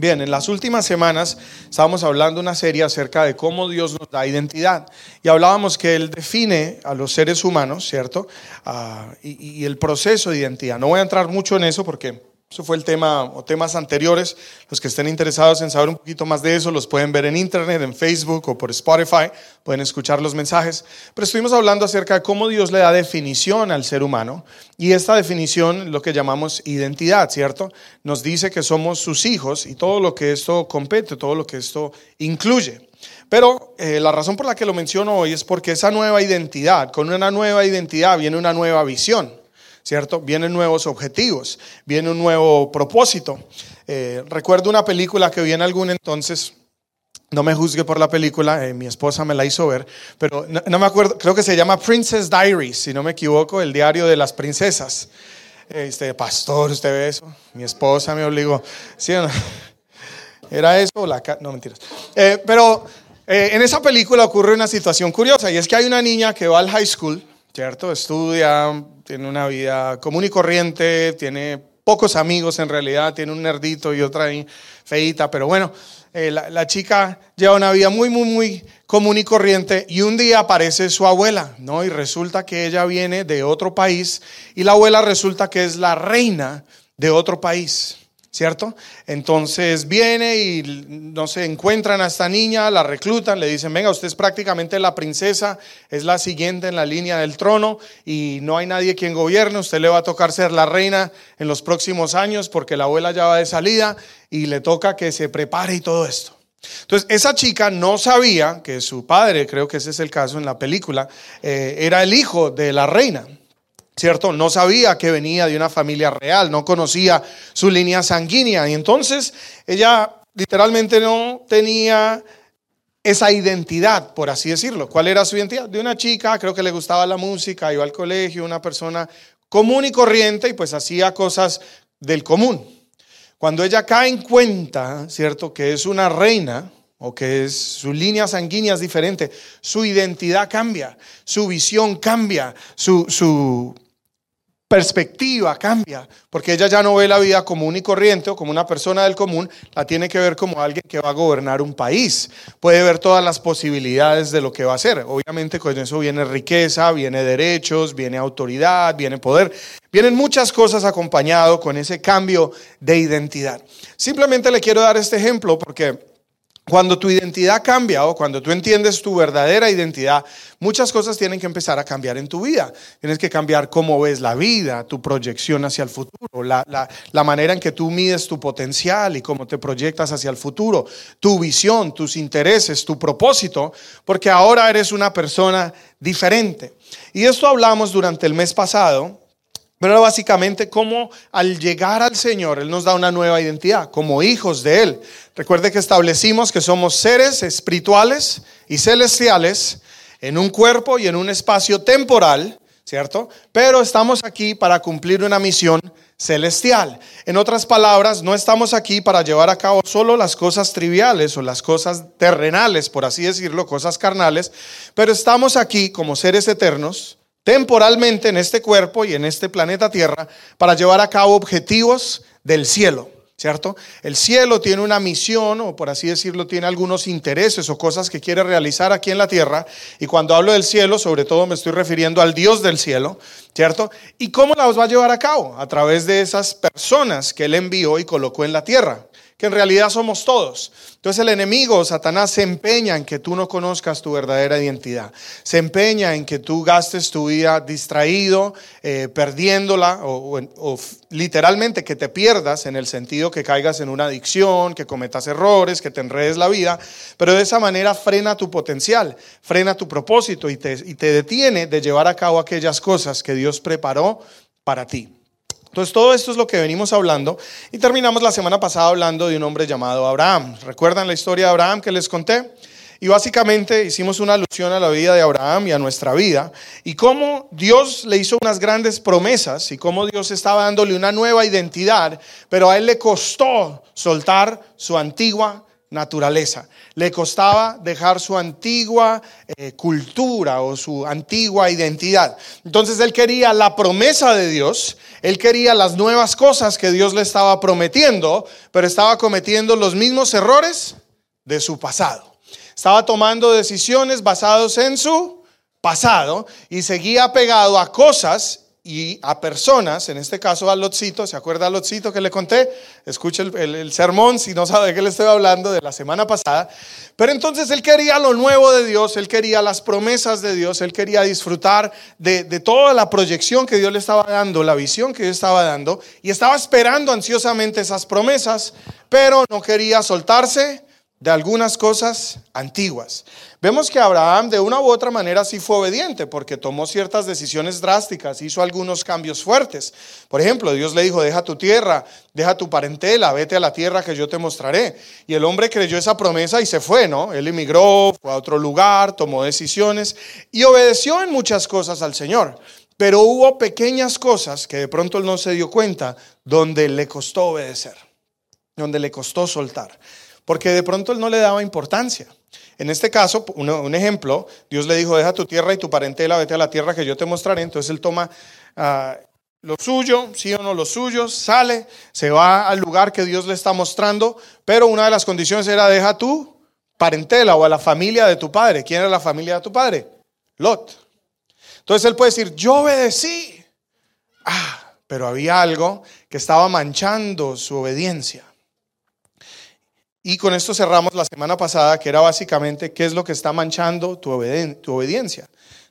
Bien, en las últimas semanas estábamos hablando una serie acerca de cómo Dios nos da identidad y hablábamos que Él define a los seres humanos, ¿cierto? Ah, y, y el proceso de identidad. No voy a entrar mucho en eso porque eso fue el tema o temas anteriores. Los que estén interesados en saber un poquito más de eso los pueden ver en internet, en Facebook o por Spotify. Pueden escuchar los mensajes. Pero estuvimos hablando acerca de cómo Dios le da definición al ser humano. Y esta definición, lo que llamamos identidad, ¿cierto? Nos dice que somos sus hijos y todo lo que esto compete, todo lo que esto incluye. Pero eh, la razón por la que lo menciono hoy es porque esa nueva identidad, con una nueva identidad viene una nueva visión. ¿Cierto? Vienen nuevos objetivos, viene un nuevo propósito. Eh, recuerdo una película que vi en algún entonces, no me juzgue por la película, eh, mi esposa me la hizo ver, pero no, me acuerdo, creo que se llama Princess Diaries, si no me equivoco, el diario de las princesas. Este, pastor, ¿usted ve eso? Mi esposa me obligó. ¿Sí o no? ¿Era eso la No, mentiras. Eh, pero en esa película ocurre una situación curiosa y es que hay una niña que va al high school, ¿cierto? Estudia, tiene una vida común y corriente, tiene pocos amigos en realidad, tiene un nerdito y otra feita, pero bueno, eh, la, chica lleva una vida muy, muy, muy común y corriente y un día aparece su abuela, ¿no? Y resulta que ella viene de otro país y la abuela resulta que es la reina de otro país. ¿Cierto? Entonces viene y no se encuentran a esta niña, la reclutan, le dicen, venga, usted es prácticamente la princesa, es la siguiente en la línea del trono y no hay nadie quien gobierne, usted le va a tocar ser la reina en los próximos años porque la abuela ya va de salida y le toca que se prepare y todo esto. Entonces, esa chica no sabía que su padre, creo que ese es el caso en la película, eh, era el hijo de la reina. ¿Cierto? No sabía que venía de una familia real, no conocía su línea sanguínea y entonces ella literalmente no tenía esa identidad, por así decirlo. ¿Cuál era su identidad? De una chica, creo que le gustaba la música, iba al colegio, una persona común y corriente y pues hacía cosas del común. Cuando ella cae en cuenta, ¿cierto? Que es una reina, o que es, su línea sanguínea es diferente, su identidad cambia, su visión cambia, su, su perspectiva cambia, porque ella ya no ve la vida común y corriente o como una persona del común, la tiene que ver como alguien que va a gobernar un país. Puede ver todas las posibilidades de lo que va a hacer. Obviamente con eso viene riqueza, viene derechos, viene autoridad, viene poder. Vienen muchas cosas acompañado con ese cambio de identidad. Simplemente le quiero dar este ejemplo porque cuando tu identidad cambia o cuando tú entiendes tu verdadera identidad, muchas cosas tienen que empezar a cambiar en tu vida. Tienes que cambiar cómo ves la vida, tu proyección hacia el futuro, la, la, manera en que tú mides tu potencial y cómo te proyectas hacia el futuro, tu visión, tus intereses, tu propósito, porque ahora eres una persona diferente. Y esto hablamos durante el mes pasado pero básicamente como al llegar al Señor, Él nos da una nueva identidad, como hijos de Él. Recuerde que establecimos que somos seres espirituales y celestiales en un cuerpo y en un espacio temporal, ¿cierto? Pero estamos aquí para cumplir una misión celestial. En otras palabras, no estamos aquí para llevar a cabo solo las cosas triviales o las cosas terrenales, por así decirlo, cosas carnales, pero estamos aquí como seres eternos temporalmente en este cuerpo y en este planeta Tierra para llevar a cabo objetivos del cielo. ¿Cierto? El cielo tiene una misión, o por así decirlo, tiene algunos intereses o cosas que quiere realizar aquí en la tierra. Y cuando hablo del cielo, sobre todo me estoy refiriendo al Dios del cielo, ¿cierto? ¿Y cómo los va a llevar a cabo? A través de esas personas que Él envió y colocó en la tierra que en realidad somos todos. Entonces el enemigo, Satanás, se empeña en que tú no conozcas tu verdadera identidad. Se empeña en que tú gastes tu vida distraído, eh, perdiéndola, o, literalmente que te pierdas en el sentido que caigas en una adicción, que cometas errores, que te enredes la vida. Pero de esa manera frena tu potencial, frena tu propósito y te, y te detiene de llevar a cabo aquellas cosas que Dios preparó para ti. Entonces todo esto es lo que venimos hablando y terminamos la semana pasada hablando de un hombre llamado Abraham. ¿Recuerdan la historia de Abraham que les conté? Y básicamente hicimos una alusión a la vida de Abraham y a nuestra vida y cómo Dios le hizo unas grandes promesas y cómo Dios estaba dándole una nueva identidad, pero a él le costó soltar su antigua naturaleza. Le costaba dejar su antigua eh, cultura o su antigua identidad. Entonces él quería la promesa de Dios, él quería las nuevas cosas que Dios le estaba prometiendo, pero estaba cometiendo los mismos errores de su pasado. Estaba tomando decisiones basadas en su pasado y seguía pegado a cosas y a personas, en este caso a Lotcito, ¿se acuerda a Lotcito que le conté? Escuche el, sermón si no sabe de qué le estoy hablando de la semana pasada. Pero entonces él quería lo nuevo de Dios, él quería las promesas de Dios, él quería disfrutar de, de toda la proyección que Dios le estaba dando, la visión que Dios estaba dando, y estaba esperando ansiosamente esas promesas, pero no quería soltarse de algunas cosas antiguas. Vemos que Abraham de una u otra manera sí fue obediente porque tomó ciertas decisiones drásticas, hizo algunos cambios fuertes. Por ejemplo, Dios le dijo, deja tu tierra, deja tu parentela, vete a la tierra que yo te mostraré. Y el hombre creyó esa promesa y se fue, ¿no? Él emigró, fue a otro lugar, tomó decisiones y obedeció en muchas cosas al Señor. Pero hubo pequeñas cosas que de pronto él no se dio cuenta donde le costó obedecer, donde le costó soltar porque de pronto él no le daba importancia. En este caso, un, ejemplo, Dios le dijo, deja tu tierra y tu parentela, vete a la tierra que yo te mostraré. Entonces él toma ah, lo suyo, sí o no lo suyo, sale, se va al lugar que Dios le está mostrando, pero una de las condiciones era, deja tu parentela o a la familia de tu padre. ¿Quién era la familia de tu padre? Lot. Entonces él puede decir, yo obedecí. Ah, pero había algo que estaba manchando su obediencia. Y con esto cerramos la semana pasada, que era básicamente qué es lo que está manchando tu, obediencia.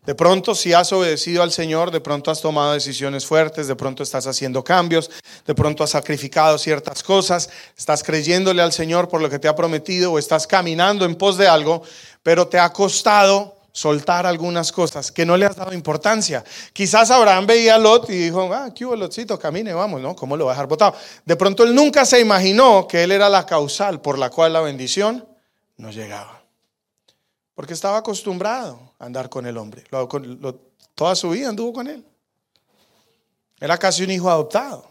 De pronto, si has obedecido al Señor, de pronto has tomado decisiones fuertes, de pronto estás haciendo cambios, de pronto has sacrificado ciertas cosas, estás creyéndole al Señor por lo que te ha prometido o estás caminando en pos de algo, pero te ha costado soltar algunas cosas que no le has dado importancia. Quizás Abraham veía a Lot y dijo, ah, qué hubo Lotcito, camine, vamos, ¿no? ¿Cómo lo va a dejar botado? De pronto él nunca se imaginó que él era la causal por la cual la bendición no llegaba. Porque estaba acostumbrado a andar con el hombre. toda su vida anduvo con él. Era casi un hijo adoptado.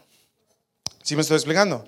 ¿Sí me estoy explicando?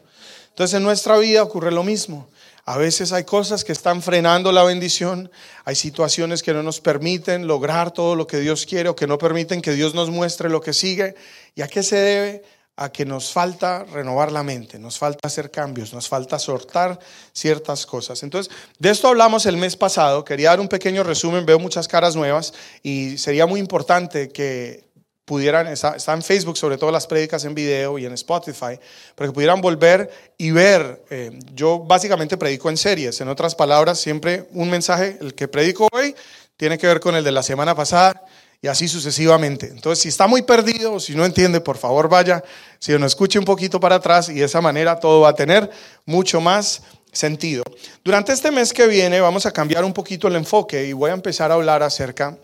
Entonces en nuestra vida ocurre lo mismo. A veces hay cosas que están frenando la bendición, hay situaciones que no nos permiten lograr todo lo que Dios quiere o que no permiten que Dios nos muestre lo que sigue. ¿Y a qué se debe? A que nos falta renovar la mente, nos falta hacer cambios, nos falta sortar ciertas cosas. Entonces, de esto hablamos el mes pasado, quería dar un pequeño resumen, veo muchas caras nuevas y sería muy importante que pudieran, está, en Facebook, sobre todo las prédicas en video y en Spotify, para que pudieran volver y ver. Eh, yo básicamente predico en series, en otras palabras, siempre un mensaje, el que predico hoy, tiene que ver con el de la semana pasada y así sucesivamente. Entonces, si está muy perdido o si no entiende, por favor vaya, si no escuche un poquito para atrás y de esa manera todo va a tener mucho más sentido. Durante este mes que viene vamos a cambiar un poquito el enfoque y voy a empezar a hablar acerca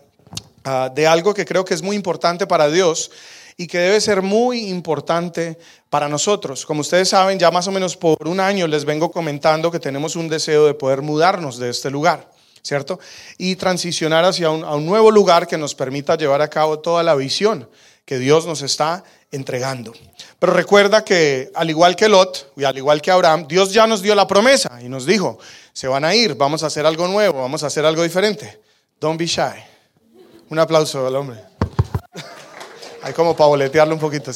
Ah, de algo que creo que es muy importante para Dios y que debe ser muy importante para nosotros. Como ustedes saben, ya más o menos por un año les vengo comentando que tenemos un deseo de poder mudarnos de este lugar, ¿cierto? Y transicionar hacia un, un nuevo lugar que nos permita llevar a cabo toda la visión que Dios nos está entregando. Pero recuerda que al igual que Lot y al igual que Abraham, Dios ya nos dio la promesa y nos dijo, se van a ir, vamos a hacer algo nuevo, vamos a hacer algo diferente. Don't be shy. Un aplauso al hombre. Hay como para boletearlo un poquito.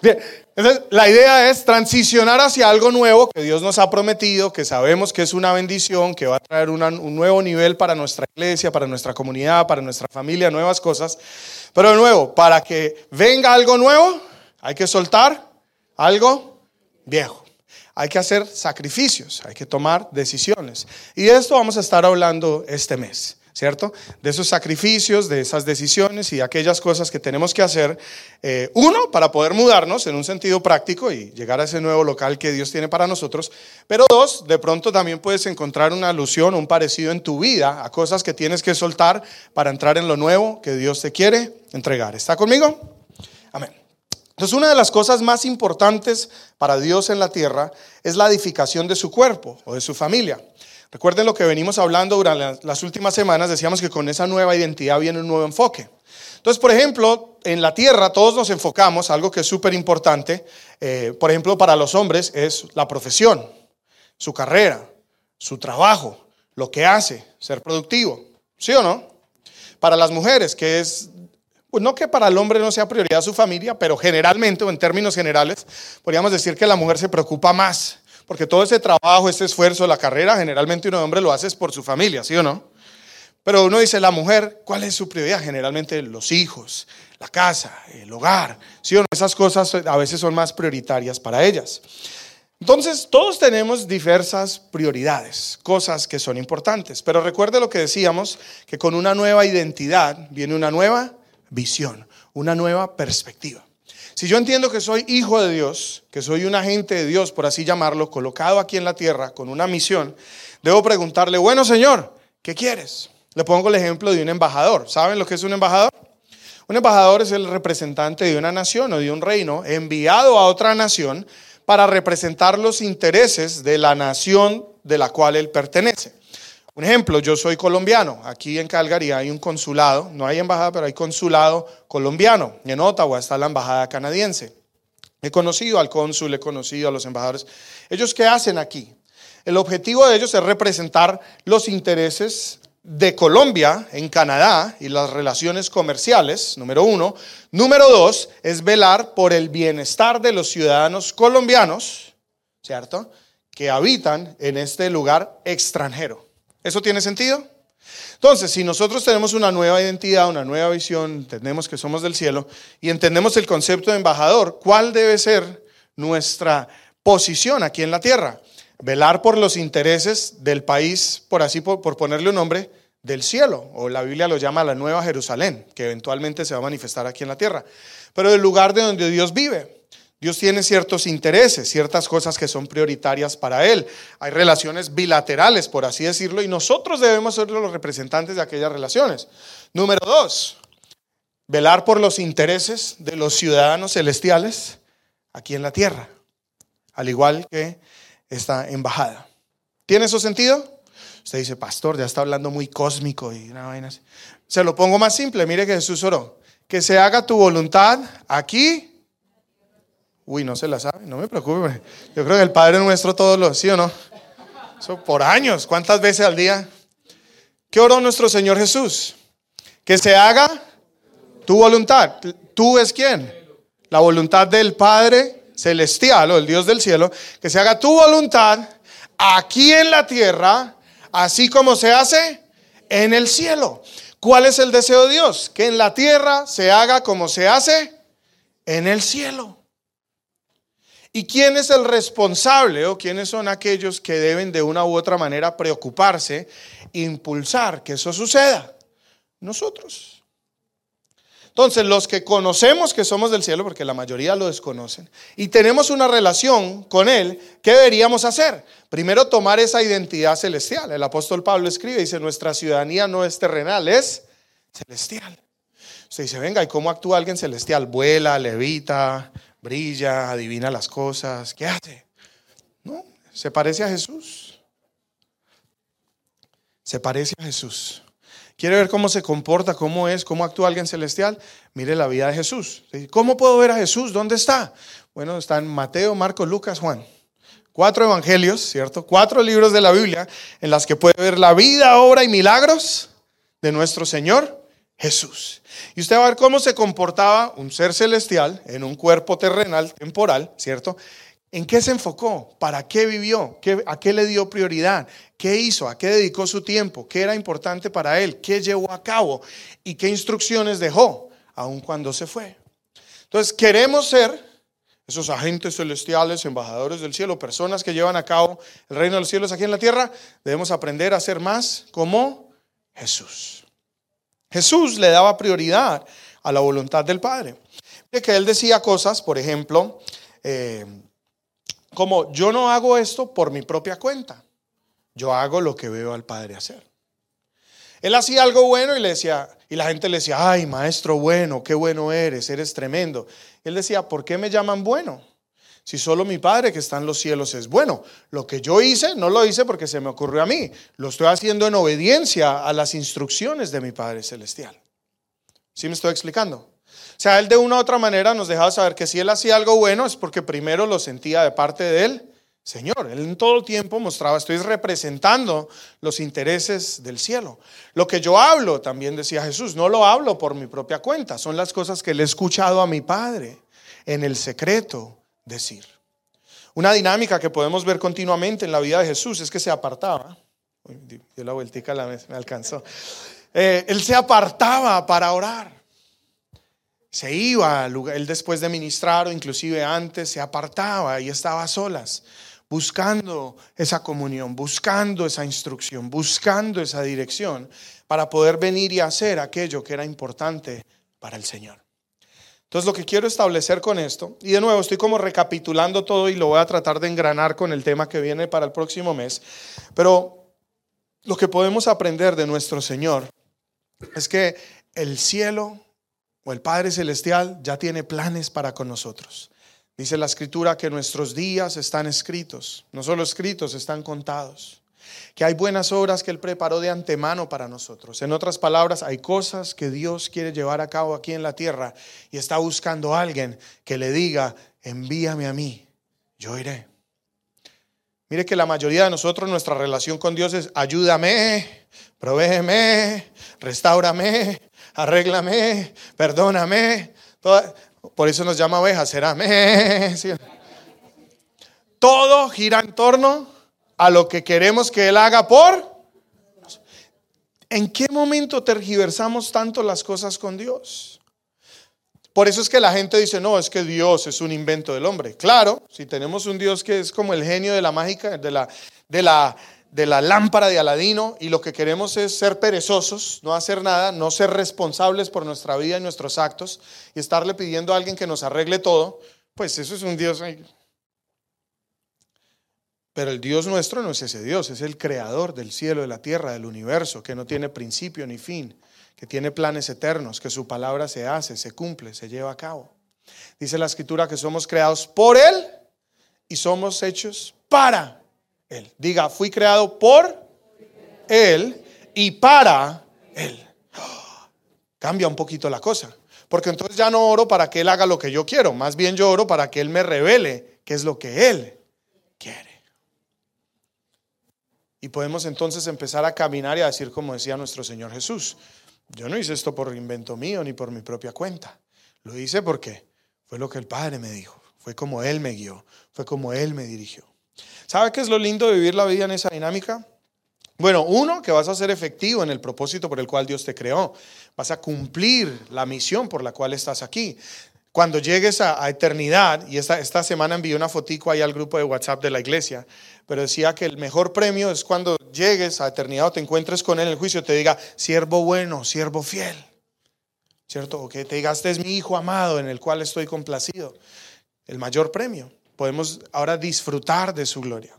Bien, entonces la idea es transicionar hacia algo nuevo que Dios nos ha prometido, que sabemos que es una bendición, que va a traer un nuevo nivel para nuestra iglesia, para nuestra comunidad, para nuestra familia, nuevas cosas. Pero de nuevo, para que venga algo nuevo, hay que soltar algo viejo. Hay que hacer sacrificios, hay que tomar decisiones. Y de esto vamos a estar hablando este mes. ¿Cierto? De esos sacrificios, de esas decisiones y aquellas cosas que tenemos que hacer. Eh, uno, para poder mudarnos en un sentido práctico y llegar a ese nuevo local que Dios tiene para nosotros. Pero dos, de pronto también puedes encontrar una alusión, un parecido en tu vida a cosas que tienes que soltar para entrar en lo nuevo que Dios te quiere entregar. ¿Está conmigo? Amén. Entonces, una de las cosas más importantes para Dios en la tierra es la edificación de su cuerpo o de su familia. Recuerden lo que venimos hablando durante las últimas semanas, decíamos que con esa nueva identidad viene un nuevo enfoque. Entonces, por ejemplo, en la tierra todos nos enfocamos, algo que es súper importante, eh, por ejemplo, para los hombres es la profesión. su carrera, su trabajo, lo que hace, ser productivo. ¿Sí o no? Para las mujeres, que es, pues no que para el hombre no sea prioridad su familia, pero generalmente o en términos generales, podríamos decir que la mujer se preocupa más, porque todo ese trabajo, ese esfuerzo, la carrera, generalmente un hombre lo hace por su familia, ¿sí o no? Pero uno dice, la mujer, ¿cuál es su prioridad? Generalmente los hijos, la casa, el hogar, ¿sí o no? Esas cosas a veces son más prioritarias para ellas. Entonces, todos tenemos diversas prioridades, cosas que son importantes, pero recuerde lo que decíamos, que con una nueva identidad viene una nueva visión, una nueva perspectiva. Si yo entiendo que soy hijo de Dios, que soy un agente de Dios, por así llamarlo, colocado aquí en la tierra con una misión, debo preguntarle, bueno Señor, ¿qué quieres? Le pongo el ejemplo de un embajador. ¿Saben lo que es un embajador? Un embajador es el representante de una nación o de un reino enviado a otra nación para representar los intereses de la nación de la cual él pertenece. Un ejemplo, yo soy colombiano. Aquí en Calgary hay un consulado, no hay embajada, pero hay consulado colombiano. En Ottawa está la embajada canadiense. He conocido al cónsul, he conocido a los embajadores. ¿Ellos qué hacen aquí? El objetivo de ellos es representar los intereses de Colombia en Canadá y las relaciones comerciales, número uno. Número dos, es velar por el bienestar de los ciudadanos colombianos, ¿cierto? Que habitan en este lugar extranjero. ¿Eso tiene sentido? Entonces, si nosotros tenemos una nueva identidad, una nueva visión, entendemos que somos del cielo y entendemos el concepto de embajador, ¿cuál debe ser nuestra posición aquí en la tierra? velar por los intereses del país, por así por, ponerle un nombre, del cielo, o la Biblia lo llama la Nueva Jerusalén, que eventualmente se va a manifestar aquí en la tierra, pero del lugar de donde Dios vive. Dios tiene ciertos intereses, ciertas cosas que son prioritarias para Él. Hay relaciones bilaterales, por así decirlo, y nosotros debemos ser los representantes de aquellas relaciones. Número dos, velar por los intereses de los ciudadanos celestiales aquí en la tierra, al igual que esta embajada. ¿Tiene eso sentido? Usted dice, pastor, ya está hablando muy cósmico y una vaina así. Se lo pongo más simple, mire que Jesús oró. Que se haga tu voluntad aquí. Uy, no se la sabe, no me preocupe. Yo creo que el Padre nuestro todos los, ¿sí o no? Eso por años, ¿cuántas veces al día? ¿Qué oró nuestro Señor Jesús? Que se haga tu voluntad. ¿Tú es quién? La voluntad del Padre celestial o el Dios del cielo, que se haga tu voluntad aquí en la tierra, así como se hace en el cielo. ¿Cuál es el deseo de Dios? Que en la tierra se haga como se hace en el cielo. ¿Y quién es el responsable o quiénes son aquellos que deben de una u otra manera preocuparse, impulsar que eso suceda? Nosotros. Entonces, los que conocemos que somos del cielo, porque la mayoría lo desconocen, y tenemos una relación con Él, ¿qué deberíamos hacer? Primero, tomar esa identidad celestial. El apóstol Pablo escribe, dice, nuestra ciudadanía no es terrenal, es celestial. Usted dice, venga, ¿y cómo actúa alguien celestial? Vuela, levita, brilla, adivina las cosas. ¿Qué hace? No, se parece a Jesús. Se parece a Jesús. ¿Quiere ver cómo se comporta, cómo es, cómo actúa alguien celestial? Mire la vida de Jesús. ¿Cómo puedo ver a Jesús? ¿Dónde está? Bueno, está en Mateo, Marcos, Lucas, Juan. Cuatro evangelios, ¿cierto? Cuatro libros de la Biblia en las que puede ver la vida, obra y milagros de nuestro Señor Jesús. Y usted va a ver cómo se comportaba un ser celestial en un cuerpo terrenal, temporal, ¿cierto? ¿En qué se enfocó? ¿Para qué vivió? ¿A qué le dio prioridad? ¿Qué hizo? ¿A qué dedicó su tiempo? ¿Qué era importante para él? ¿Qué llevó a cabo? ¿Y qué instrucciones dejó? Aun cuando se fue. Entonces, queremos ser esos agentes celestiales, embajadores del cielo, personas que llevan a cabo el reino de los cielos aquí en la tierra. Debemos aprender a ser más como Jesús. Jesús le daba prioridad a la voluntad del Padre. De que él decía cosas, por ejemplo, eh, como yo no hago esto por mi propia cuenta, yo hago lo que veo al Padre hacer. Él hacía algo bueno y le decía, y la gente le decía, ay, maestro bueno, qué bueno eres, eres tremendo. Él decía, ¿por qué me llaman bueno? Si solo mi Padre que está en los cielos es bueno. Lo que yo hice, no lo hice porque se me ocurrió a mí. Lo estoy haciendo en obediencia a las instrucciones de mi Padre Celestial. ¿Sí me estoy explicando? O sea, él de una u otra manera nos dejaba saber que si él hacía algo bueno es porque primero lo sentía de parte de él Señor. Él en todo tiempo mostraba, estoy representando los intereses del cielo. Lo que yo hablo, también decía Jesús, no lo hablo por mi propia cuenta, son las cosas que le he escuchado a mi Padre en el secreto decir. Una dinámica que podemos ver continuamente en la vida de Jesús es que se apartaba. dio la vueltica a la me alcanzó. Eh, él se apartaba para orar. Se iba, él después de ministrar o inclusive antes, se apartaba y estaba a solas buscando esa comunión, buscando esa instrucción, buscando esa dirección para poder venir y hacer aquello que era importante para el Señor. Entonces lo que quiero establecer con esto, y de nuevo estoy como recapitulando todo y lo voy a tratar de engranar con el tema que viene para el próximo mes, pero lo que podemos aprender de nuestro Señor es que el cielo o el Padre Celestial ya tiene planes para con nosotros. Dice la escritura que nuestros días están escritos, no solo escritos, están contados. Que hay buenas obras que Él preparó de antemano para nosotros. En otras palabras, hay cosas que Dios quiere llevar a cabo aquí en la tierra y está buscando a alguien que le diga, envíame a mí, yo iré. Mire que la mayoría de nosotros, nuestra relación con Dios es ayúdame, provéeme, restaurame, arréglame, perdóname. Por eso nos llama ovejas, será. Todo gira en torno a lo que queremos que Él haga por. ¿En qué momento tergiversamos tanto las cosas con Dios? Por eso es que la gente dice, no, es que Dios es un invento del hombre. Claro, si tenemos un Dios que es como el genio de la mágica, de la, de la, de la lámpara de Aladino y lo que queremos es ser perezosos, no hacer nada, no ser responsables por nuestra vida y nuestros actos y estarle pidiendo a alguien que nos arregle todo, pues eso es un Dios. Pero el Dios nuestro no es ese Dios, es el creador del cielo, de la tierra, del universo, que no tiene principio ni fin, que tiene planes eternos, que su palabra se hace, se cumple, se lleva a cabo. Dice la escritura que somos creados por Él y somos hechos para él. Diga, fui creado por Él y para Él. Cambia un poquito la cosa. Porque entonces ya no oro para que Él haga lo que yo quiero. Más bien yo oro para que Él me revele qué es lo que Él quiere. Y podemos entonces empezar a caminar y a decir como decía nuestro Señor Jesús. Yo no hice esto por invento mío ni por mi propia cuenta. Lo hice porque fue lo que el Padre me dijo. Fue como Él me guió. Fue como Él me dirigió. ¿Sabe qué es lo lindo de vivir la vida en esa dinámica? Bueno, uno, que vas a ser efectivo en el propósito por el cual Dios te creó. Vas a cumplir la misión por la cual estás aquí. Cuando llegues a, eternidad, y esta, esta semana envié una fotico ahí al grupo de WhatsApp de la iglesia, pero decía que el mejor premio es cuando llegues a eternidad o te encuentres con él en el juicio, te diga, siervo bueno, siervo fiel. ¿Cierto? O que te diga, este es mi hijo amado en el cual estoy complacido. El mayor premio podemos ahora disfrutar de su gloria.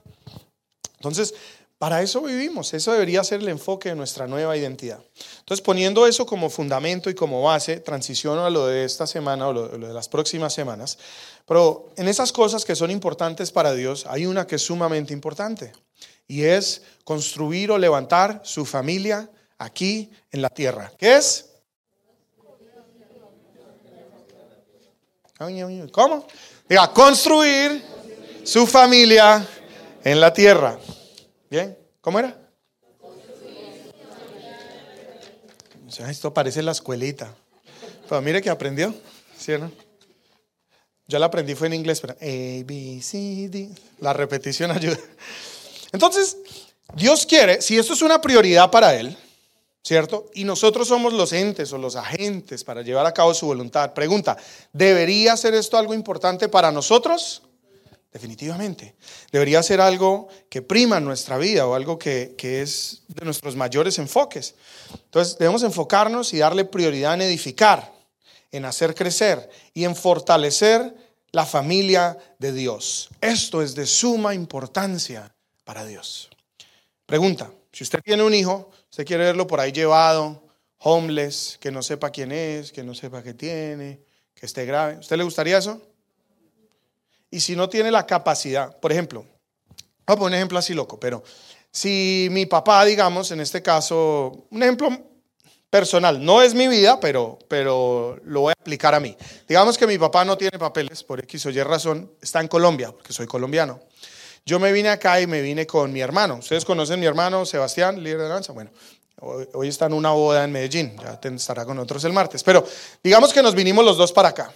Entonces, para eso vivimos, eso debería ser el enfoque de nuestra nueva identidad. Entonces, poniendo eso como fundamento y como base, transiciono a lo de esta semana o lo, de las próximas semanas. Pero en esas cosas que son importantes para Dios, hay una que es sumamente importante y es construir o levantar su familia aquí en la tierra. ¿Qué es? ¿Cómo? Diga, construir su familia en la tierra. ¿Bien? ¿Cómo era? Esto parece la escuelita. Pero mire que aprendió, ¿sí no? Yo la aprendí fue en inglés, pero A, B, C, D. La repetición ayuda. Entonces, Dios quiere, si esto es una prioridad para Él, ¿cierto? Y nosotros somos los entes o los agentes para llevar a cabo su voluntad. Pregunta, ¿debería ser esto algo importante para nosotros? Definitivamente. Debería ser algo que prima nuestra vida o algo que, que es de nuestros mayores enfoques. Entonces, debemos enfocarnos y darle prioridad en edificar, en hacer crecer y en fortalecer la familia de Dios. Esto es de suma importancia para Dios. Pregunta, si usted tiene un hijo, usted quiere verlo por ahí llevado, homeless, que no sepa quién es, que no sepa qué tiene, que esté grave. ¿Usted le gustaría eso? Y si no tiene la capacidad, por ejemplo, voy a poner un ejemplo así loco, pero si mi papá, digamos, en este caso, un ejemplo personal, no es mi vida, pero, pero lo voy a aplicar a mí. Digamos que mi papá no tiene papeles por X o Y razón, está en Colombia, porque soy colombiano. Yo me vine acá y me vine con mi hermano. ¿Ustedes conocen mi hermano Sebastián, líder de danza? Bueno, hoy, está en una boda en Medellín, ya estará con nosotros el martes. Pero digamos que nos vinimos los dos para acá.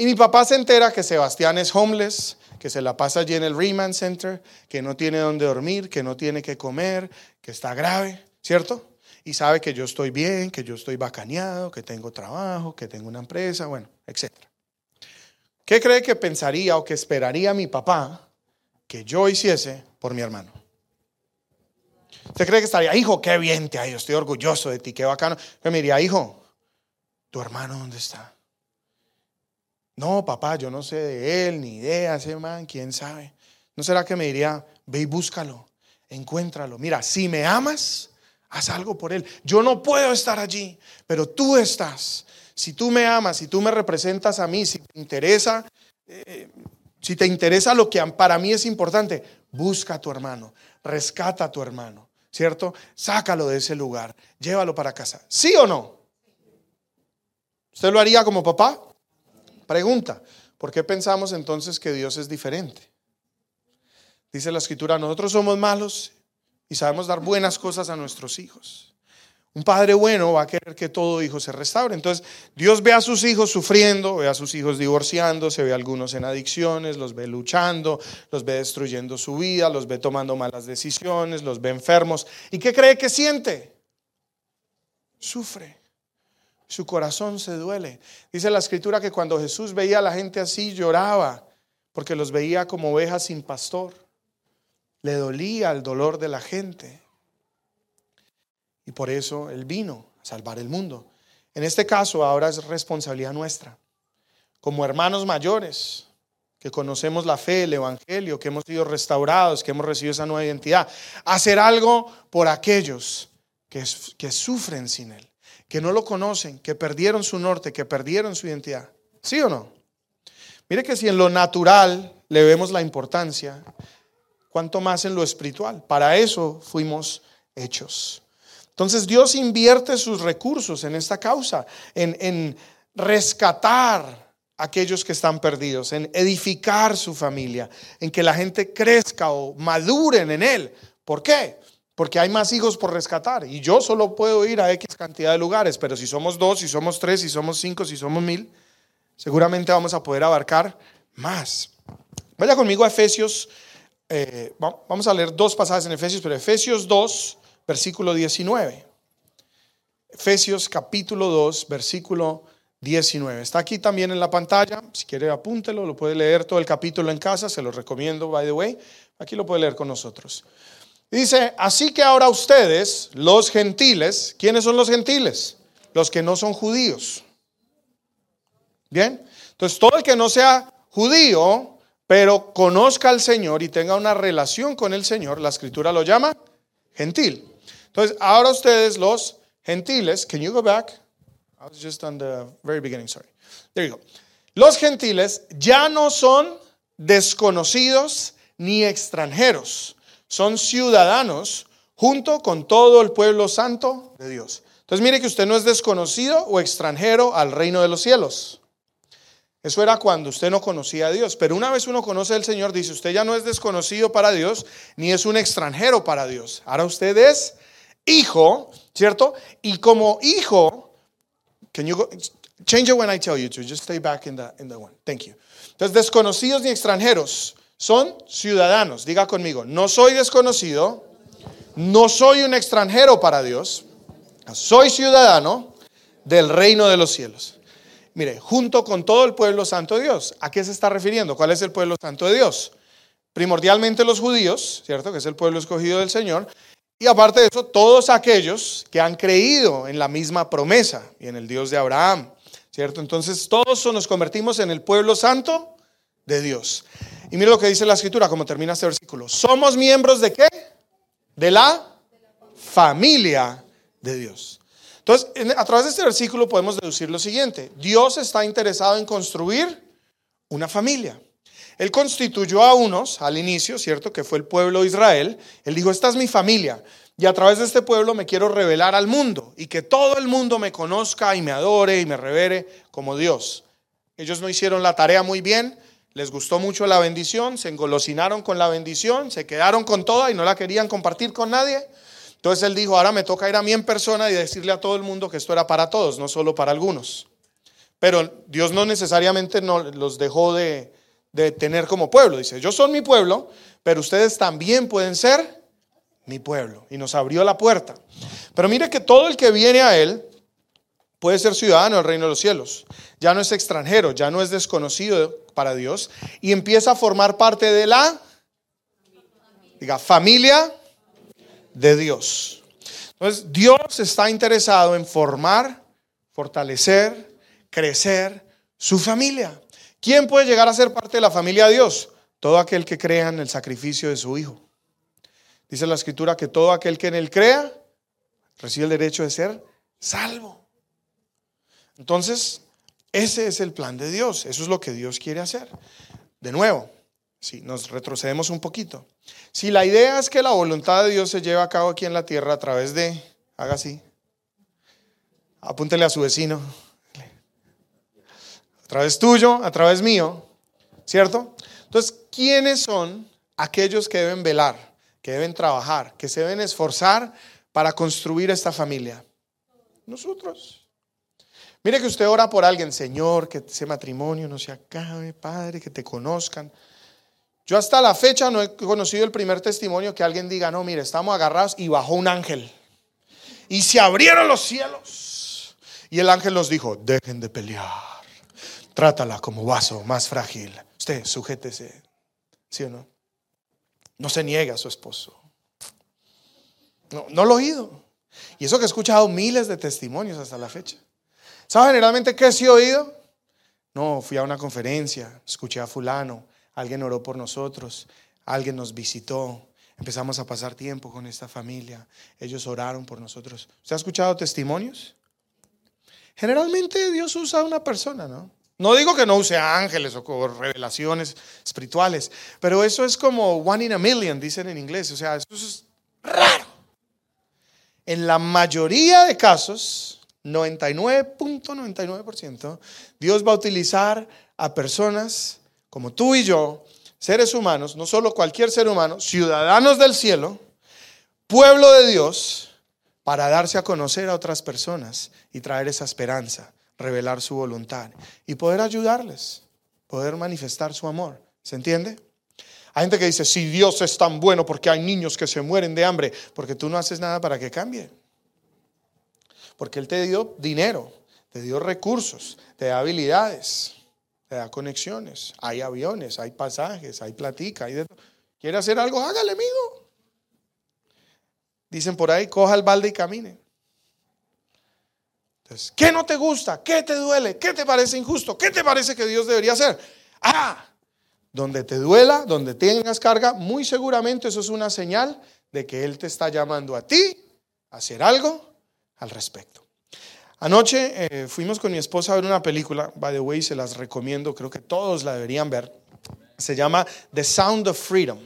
Y mi papá se entera que Sebastián es homeless, que se la pasa allí en el Remand Center, que no tiene dónde dormir, que no tiene que comer, que está grave, ¿cierto? Y sabe que yo estoy bien, que yo estoy bacaneado, que tengo trabajo, que tengo una empresa, bueno, etc. ¿Qué cree que pensaría o que esperaría mi papá que yo hiciese por mi hermano? ¿Usted cree que estaría, hijo, qué bien te ha estoy orgulloso de ti, qué bacano? me diría, hijo, ¿tu hermano dónde está? No, papá, yo no sé de él, ni idea, ese man, quién sabe. ¿No será que me diría, ve y búscalo, encuéntralo? Mira, si me amas, haz algo por él. Yo no puedo estar allí, pero tú estás. Si tú me amas, si tú me representas a mí, si te interesa, eh, si te interesa lo que para mí es importante, busca a tu hermano, rescata a tu hermano, ¿cierto? Sácalo de ese lugar, llévalo para casa. ¿Sí o no? ¿Usted lo haría como papá? Pregunta, ¿por qué pensamos entonces que Dios es diferente? Dice la escritura, nosotros somos malos y sabemos dar buenas cosas a nuestros hijos. Un padre bueno va a querer que todo hijo se restaure. Entonces, Dios ve a sus hijos sufriendo, ve a sus hijos divorciándose, ve a algunos en adicciones, los ve luchando, los ve destruyendo su vida, los ve tomando malas decisiones, los ve enfermos. ¿Y qué cree que siente? Sufre su corazón se duele. Dice la escritura que cuando Jesús veía a la gente así lloraba, porque los veía como ovejas sin pastor. Le dolía el dolor de la gente. Y por eso Él vino a salvar el mundo. En este caso ahora es responsabilidad nuestra, como hermanos mayores, que conocemos la fe, el Evangelio, que hemos sido restaurados, que hemos recibido esa nueva identidad, hacer algo por aquellos que, que sufren sin Él que no lo conocen, que perdieron su norte, que perdieron su identidad. ¿Sí o no? Mire que si en lo natural le vemos la importancia, cuanto más en lo espiritual. Para eso fuimos hechos. Entonces Dios invierte sus recursos en esta causa, en, en rescatar a aquellos que están perdidos, en edificar su familia, en que la gente crezca o maduren en Él. ¿Por qué? Porque hay más hijos por rescatar y yo solo puedo ir a X cantidad de lugares, pero si somos dos, si somos tres, si somos cinco, si somos mil, seguramente vamos a poder abarcar más. Vaya conmigo a Efesios, eh, vamos a leer dos pasajes en Efesios, pero Efesios 2, versículo 19. Efesios capítulo 2, versículo 19. Está aquí también en la pantalla, si quiere apúntelo, lo puede leer todo el capítulo en casa, se lo recomiendo, by the way, aquí lo puede leer con nosotros. Dice, así que ahora ustedes, los gentiles, ¿quiénes son los gentiles? Los que no son judíos. Bien, entonces todo el que no sea judío, pero conozca al Señor y tenga una relación con el Señor, la escritura lo llama gentil. Entonces, ahora ustedes los gentiles, can you go back? I was just on the very beginning, sorry. There you go. Los gentiles ya no son desconocidos ni extranjeros son ciudadanos junto con todo el pueblo santo de Dios. Entonces mire que usted no es desconocido o extranjero al reino de los cielos. Eso era cuando usted no conocía a Dios. Pero una vez uno conoce al Señor, dice, usted ya no es desconocido para Dios, ni es un extranjero para Dios. Ahora usted es hijo, ¿cierto? Y como hijo, can you change it when I tell you to, just stay back in the, in the one. Thank you. Entonces, desconocidos ni extranjeros son ciudadanos. Diga conmigo, no soy desconocido, no soy un extranjero para Dios, soy ciudadano del reino de los cielos. Mire, junto con todo el pueblo santo de Dios. ¿A qué se está refiriendo? ¿Cuál es el pueblo santo de Dios? Primordialmente los judíos, ¿cierto? Que es el pueblo escogido del Señor. Y aparte de eso, todos aquellos que han creído en la misma promesa y en el Dios de Abraham, ¿cierto? Entonces todos nos convertimos en el pueblo santo de Dios. Y mire lo que dice la escritura, como termina este versículo. ¿Somos miembros de qué? De la familia de Dios. Entonces, a través de este versículo podemos deducir lo siguiente. Dios está interesado en construir una familia. Él constituyó a unos al inicio, ¿cierto? Que fue el pueblo de Israel. Él dijo, esta es mi familia. Y a través de este pueblo me quiero revelar al mundo y que todo el mundo me conozca y me adore y me revere como Dios. Ellos no hicieron la tarea muy bien, les gustó mucho la bendición, se engolosinaron con la bendición, se quedaron con toda y no la querían compartir con nadie. Entonces él dijo, ahora me toca ir a mí en persona y decirle a todo el mundo que esto era para todos, no solo para algunos. Pero Dios no necesariamente no, los dejó de, de tener como pueblo. Dice, yo soy mi pueblo, pero ustedes también pueden ser mi pueblo. Y nos abrió la puerta. Pero mire que todo el que viene a Él puede ser ciudadano del reino de los cielos. Ya no es extranjero, ya no es desconocido para Dios. Y empieza a formar parte de la, diga, familia de Dios. Entonces, Dios está interesado en formar, fortalecer, crecer su familia. ¿Quién puede llegar a ser parte de la familia de Dios? Todo aquel que crea en el sacrificio de su Hijo. Dice la Escritura que todo aquel que en él crea recibe el derecho de ser salvo. Entonces, ese es el plan de Dios. Eso es lo que Dios quiere hacer. De nuevo, si nos retrocedemos un poquito. Si la idea es que la voluntad de Dios se lleve a cabo aquí en la tierra a través de, haga así, apúntele a su vecino, a través tuyo, a través mío, ¿cierto? Entonces, ¿quiénes son aquellos que deben velar, que deben trabajar, que se deben esforzar para construir esta familia? Nosotros. Mire que usted ora por alguien, Señor, que ese matrimonio no se acabe, Padre, que te conozcan. Yo hasta la fecha no he conocido el primer testimonio que alguien diga, no, mire, estamos agarrados y bajó un ángel. Y se abrieron los cielos. Y el ángel nos dijo, dejen de pelear. Trátala como vaso más frágil. Usted, sujétese. ¿Sí o no? No se niega a su esposo. No, no lo he oído. Y eso que he escuchado miles de testimonios hasta la fecha. ¿Sabe generalmente qué sí he oído? No, fui a una conferencia, escuché a fulano, alguien oró por nosotros, alguien nos visitó, empezamos a pasar tiempo con esta familia, ellos oraron por nosotros. ¿Usted ha escuchado testimonios? Generalmente Dios usa a una persona, ¿no? No digo que no use ángeles o revelaciones espirituales, pero eso es como one in a million, dicen en inglés. O sea, eso es raro. En la mayoría de casos, 99.99%, Dios va a utilizar a personas como tú y yo, seres humanos, no solo cualquier ser humano, ciudadanos del cielo, pueblo de Dios, para darse a conocer a otras personas y traer esa esperanza revelar su voluntad y poder ayudarles, poder manifestar su amor. ¿Se entiende? Hay gente que dice, si Dios es tan bueno porque hay niños que se mueren de hambre, porque tú no haces nada para que cambie. Porque Él te dio dinero, te dio recursos, te da habilidades, te da conexiones, hay aviones, hay pasajes, hay platica, hay de ¿Quiere hacer algo? Hágale, amigo. Dicen por ahí, coja el balde y camine. ¿qué no te gusta? ¿Qué te duele? ¿Qué te parece injusto? ¿Qué te parece que Dios debería hacer? Ah, donde te duela, donde tengas carga, muy seguramente eso es una señal de que Él te está llamando a ti a hacer algo al respecto. Anoche eh, fuimos con mi esposa a ver una película, by the way, se las recomiendo, creo que todos la deberían ver. Se llama The Sound of Freedom.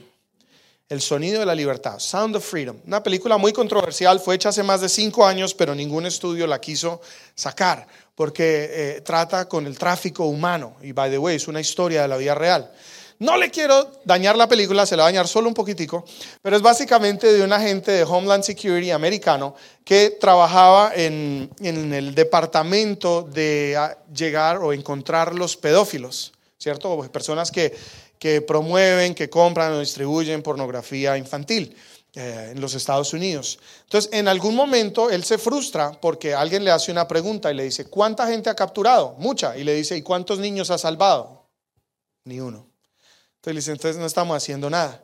El sonido de la libertad, Sound of Freedom. Una película muy controversial, fue hecha hace más de cinco años, pero ningún estudio la quiso sacar, porque eh, trata con el tráfico humano. Y by the way, es una historia de la vida real. No le quiero dañar la película, se la va a dañar solo un poquitico, pero es básicamente de un agente de Homeland Security americano que trabajaba en, en el departamento de ah, llegar o encontrar los pedófilos, ¿cierto? Personas que que promueven, que compran o distribuyen pornografía infantil eh, en los Estados Unidos. Entonces, en algún momento él se frustra porque alguien le hace una pregunta y le dice, ¿cuánta gente ha capturado? Mucha. Y le dice, ¿y cuántos niños ha salvado? Ni uno. Entonces entonces no estamos haciendo nada.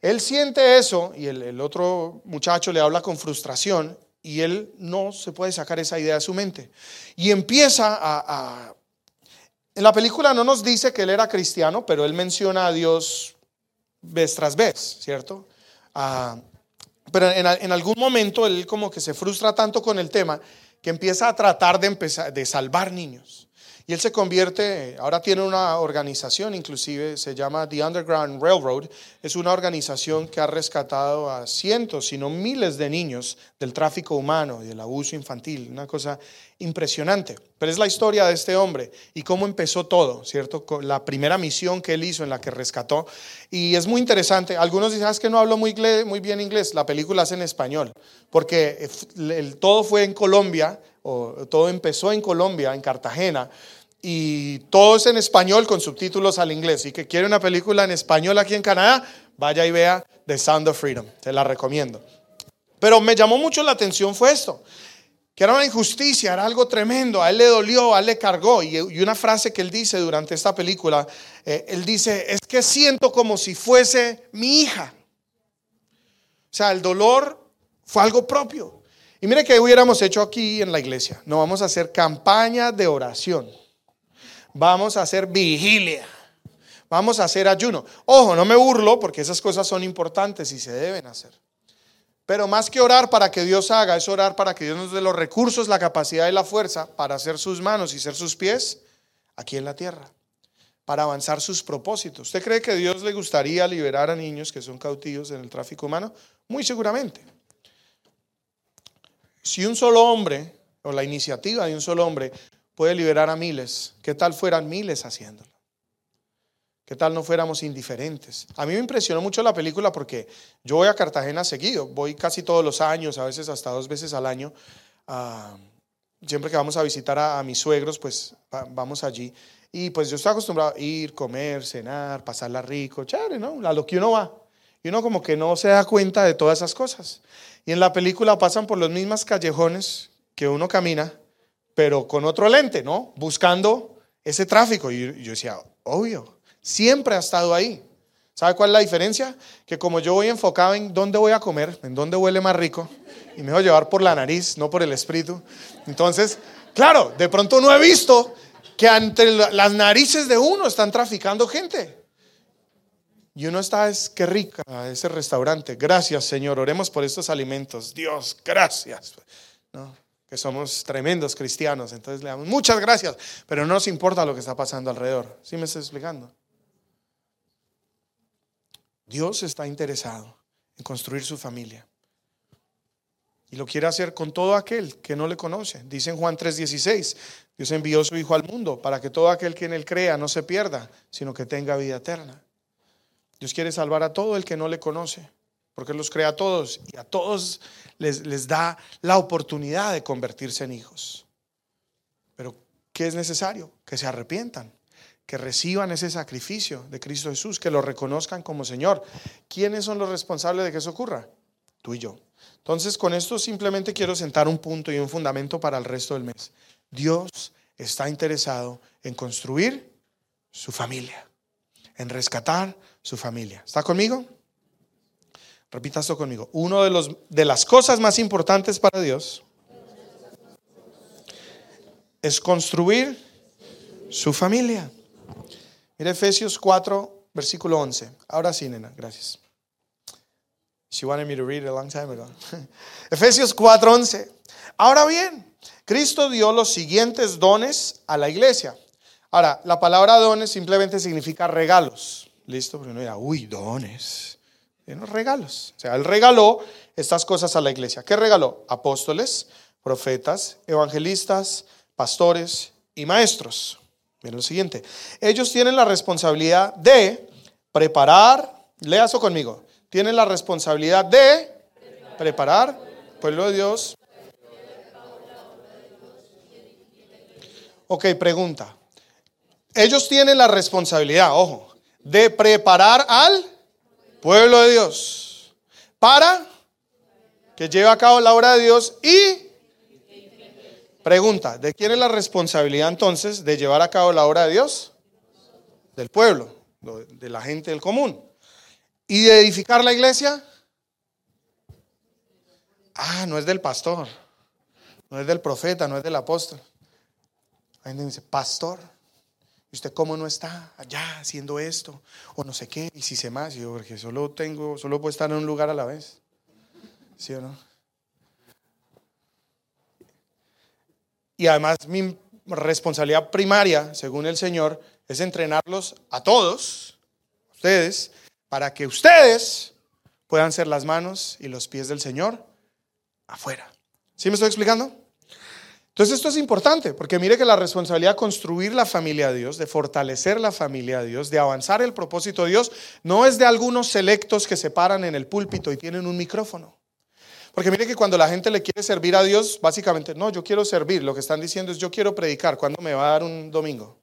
Él siente eso y el, otro muchacho le habla con frustración y él no se puede sacar esa idea de su mente. Y empieza a en la película no nos dice que él era cristiano, pero él menciona a Dios vez tras vez, ¿cierto? Ah, pero en, algún momento él como que se frustra tanto con el tema que empieza a tratar de, empezar, de salvar niños. Y él se convierte, ahora tiene una organización, inclusive se llama The Underground Railroad. Es una organización que ha rescatado a cientos, si no miles de niños del tráfico humano y del abuso infantil. Una cosa impresionante. Pero es la historia de este hombre y cómo empezó todo, ¿cierto? La primera misión que él hizo en la que rescató. Y es muy interesante. Algunos dicen, ah, es que no hablo muy, bien inglés. La película es en español, porque el, todo fue en Colombia, o todo empezó en Colombia, en Cartagena y todo es en español con subtítulos al inglés. Y que quiere una película en español aquí en Canadá, vaya y vea The Sound of Freedom. Te la recomiendo. Pero me llamó mucho la atención fue esto, que era una injusticia, era algo tremendo. A él le dolió, a él le cargó. Y, una frase que él dice durante esta película, eh, él dice, es que siento como si fuese mi hija. O sea, el dolor fue algo propio. Y mire que hubiéramos hecho aquí en la iglesia. No vamos a hacer campaña de oración vamos a hacer vigilia, vamos a hacer ayuno. Ojo, no me burlo porque esas cosas son importantes y se deben hacer. Pero más que orar para que Dios haga, es orar para que Dios nos dé los recursos, la capacidad y la fuerza para hacer sus manos y ser sus pies aquí en la tierra, para avanzar sus propósitos. ¿Usted cree que Dios le gustaría liberar a niños que son cautivos en el tráfico humano? Muy seguramente. Si un solo hombre, o la iniciativa de un solo hombre, puede liberar a miles. ¿Qué tal fueran miles haciéndolo? ¿Qué tal no fuéramos indiferentes? A mí me impresionó mucho la película porque yo voy a Cartagena seguido, voy casi todos los años, a veces hasta dos veces al año. Siempre que vamos a visitar a, mis suegros, pues vamos allí. Y pues yo estoy acostumbrado a ir, comer, cenar, pasarla rico, chévere, ¿no? A lo que uno va. Y uno como que no se da cuenta de todas esas cosas. Y en la película pasan por los mismos callejones que uno camina pero con otro lente, ¿no? Buscando ese tráfico. Y yo decía, obvio, siempre ha estado ahí. ¿Sabe cuál es la diferencia? Que como yo voy enfocado en dónde voy a comer, en dónde huele más rico, y me voy a llevar por la nariz, no por el espíritu. Entonces, claro, de pronto no he visto que entre las narices de uno están traficando gente. Y uno está, es que rica ese restaurante. Gracias, Señor. Oremos por estos alimentos. Dios, gracias. ¿No? que somos tremendos cristianos, entonces le damos muchas gracias, pero no nos importa lo que está pasando alrededor. ¿Sí me estoy explicando? Dios está interesado en construir su familia. Y lo quiere hacer con todo aquel que no le conoce. Dice en Juan 3:16, Dios envió su Hijo al mundo para que todo aquel que en él crea no se pierda, sino que tenga vida eterna. Dios quiere salvar a todo el que no le conoce porque los crea a todos y a todos les, les da la oportunidad de convertirse en hijos. Pero, ¿qué es necesario? Que se arrepientan, que reciban ese sacrificio de Cristo Jesús, que lo reconozcan como Señor. ¿Quiénes son los responsables de que eso ocurra? Tú y yo. Entonces, con esto simplemente quiero sentar un punto y un fundamento para el resto del mes. Dios está interesado en construir su familia, en rescatar su familia. ¿Está conmigo? Repita esto conmigo. Uno de, los, de las cosas más importantes para Dios es construir su familia. Mira Efesios 4, versículo 11. Ahora sí, nena, gracias. She wanted me to read it a long time ago. Efesios 4, 11. Ahora bien, Cristo dio los siguientes dones a la iglesia. Ahora, la palabra dones simplemente significa regalos. ¿Listo? Porque uno dirá, uy, dones los regalos. O sea, él regaló estas cosas a la iglesia. ¿Qué regaló? Apóstoles, profetas, evangelistas, pastores y maestros. Miren lo siguiente. Ellos tienen la responsabilidad de preparar, lea eso conmigo, tienen la responsabilidad de preparar, pueblo de Dios. Ok, pregunta. Ellos tienen la responsabilidad, ojo, de preparar al pueblo de Dios, para que lleve a cabo la obra de Dios y pregunta, ¿de quién es la responsabilidad entonces de llevar a cabo la obra de Dios? Del pueblo, de la gente del común. ¿Y de edificar la iglesia? Ah, no es del pastor, no es del profeta, no es del apóstol. Ahí dice, pastor. ¿Y usted cómo no está allá haciendo esto? O no sé qué, y si se más, yo, porque solo tengo, solo puedo estar en un lugar a la vez. ¿Sí o no? Y además responsabilidad primaria, según el Señor, es entrenarlos a todos, ustedes, para que ustedes puedan ser las manos y los pies del Señor afuera. ¿Sí me estoy explicando? Entonces esto es importante, porque mire que la responsabilidad de construir la familia de Dios, de fortalecer la familia de Dios, de avanzar el propósito de Dios, no es de algunos selectos que se paran en el púlpito y tienen un micrófono. Porque mire que cuando la gente le quiere servir a Dios, básicamente, no, yo quiero servir, lo que están diciendo es yo quiero predicar, ¿cuándo me va a dar un domingo?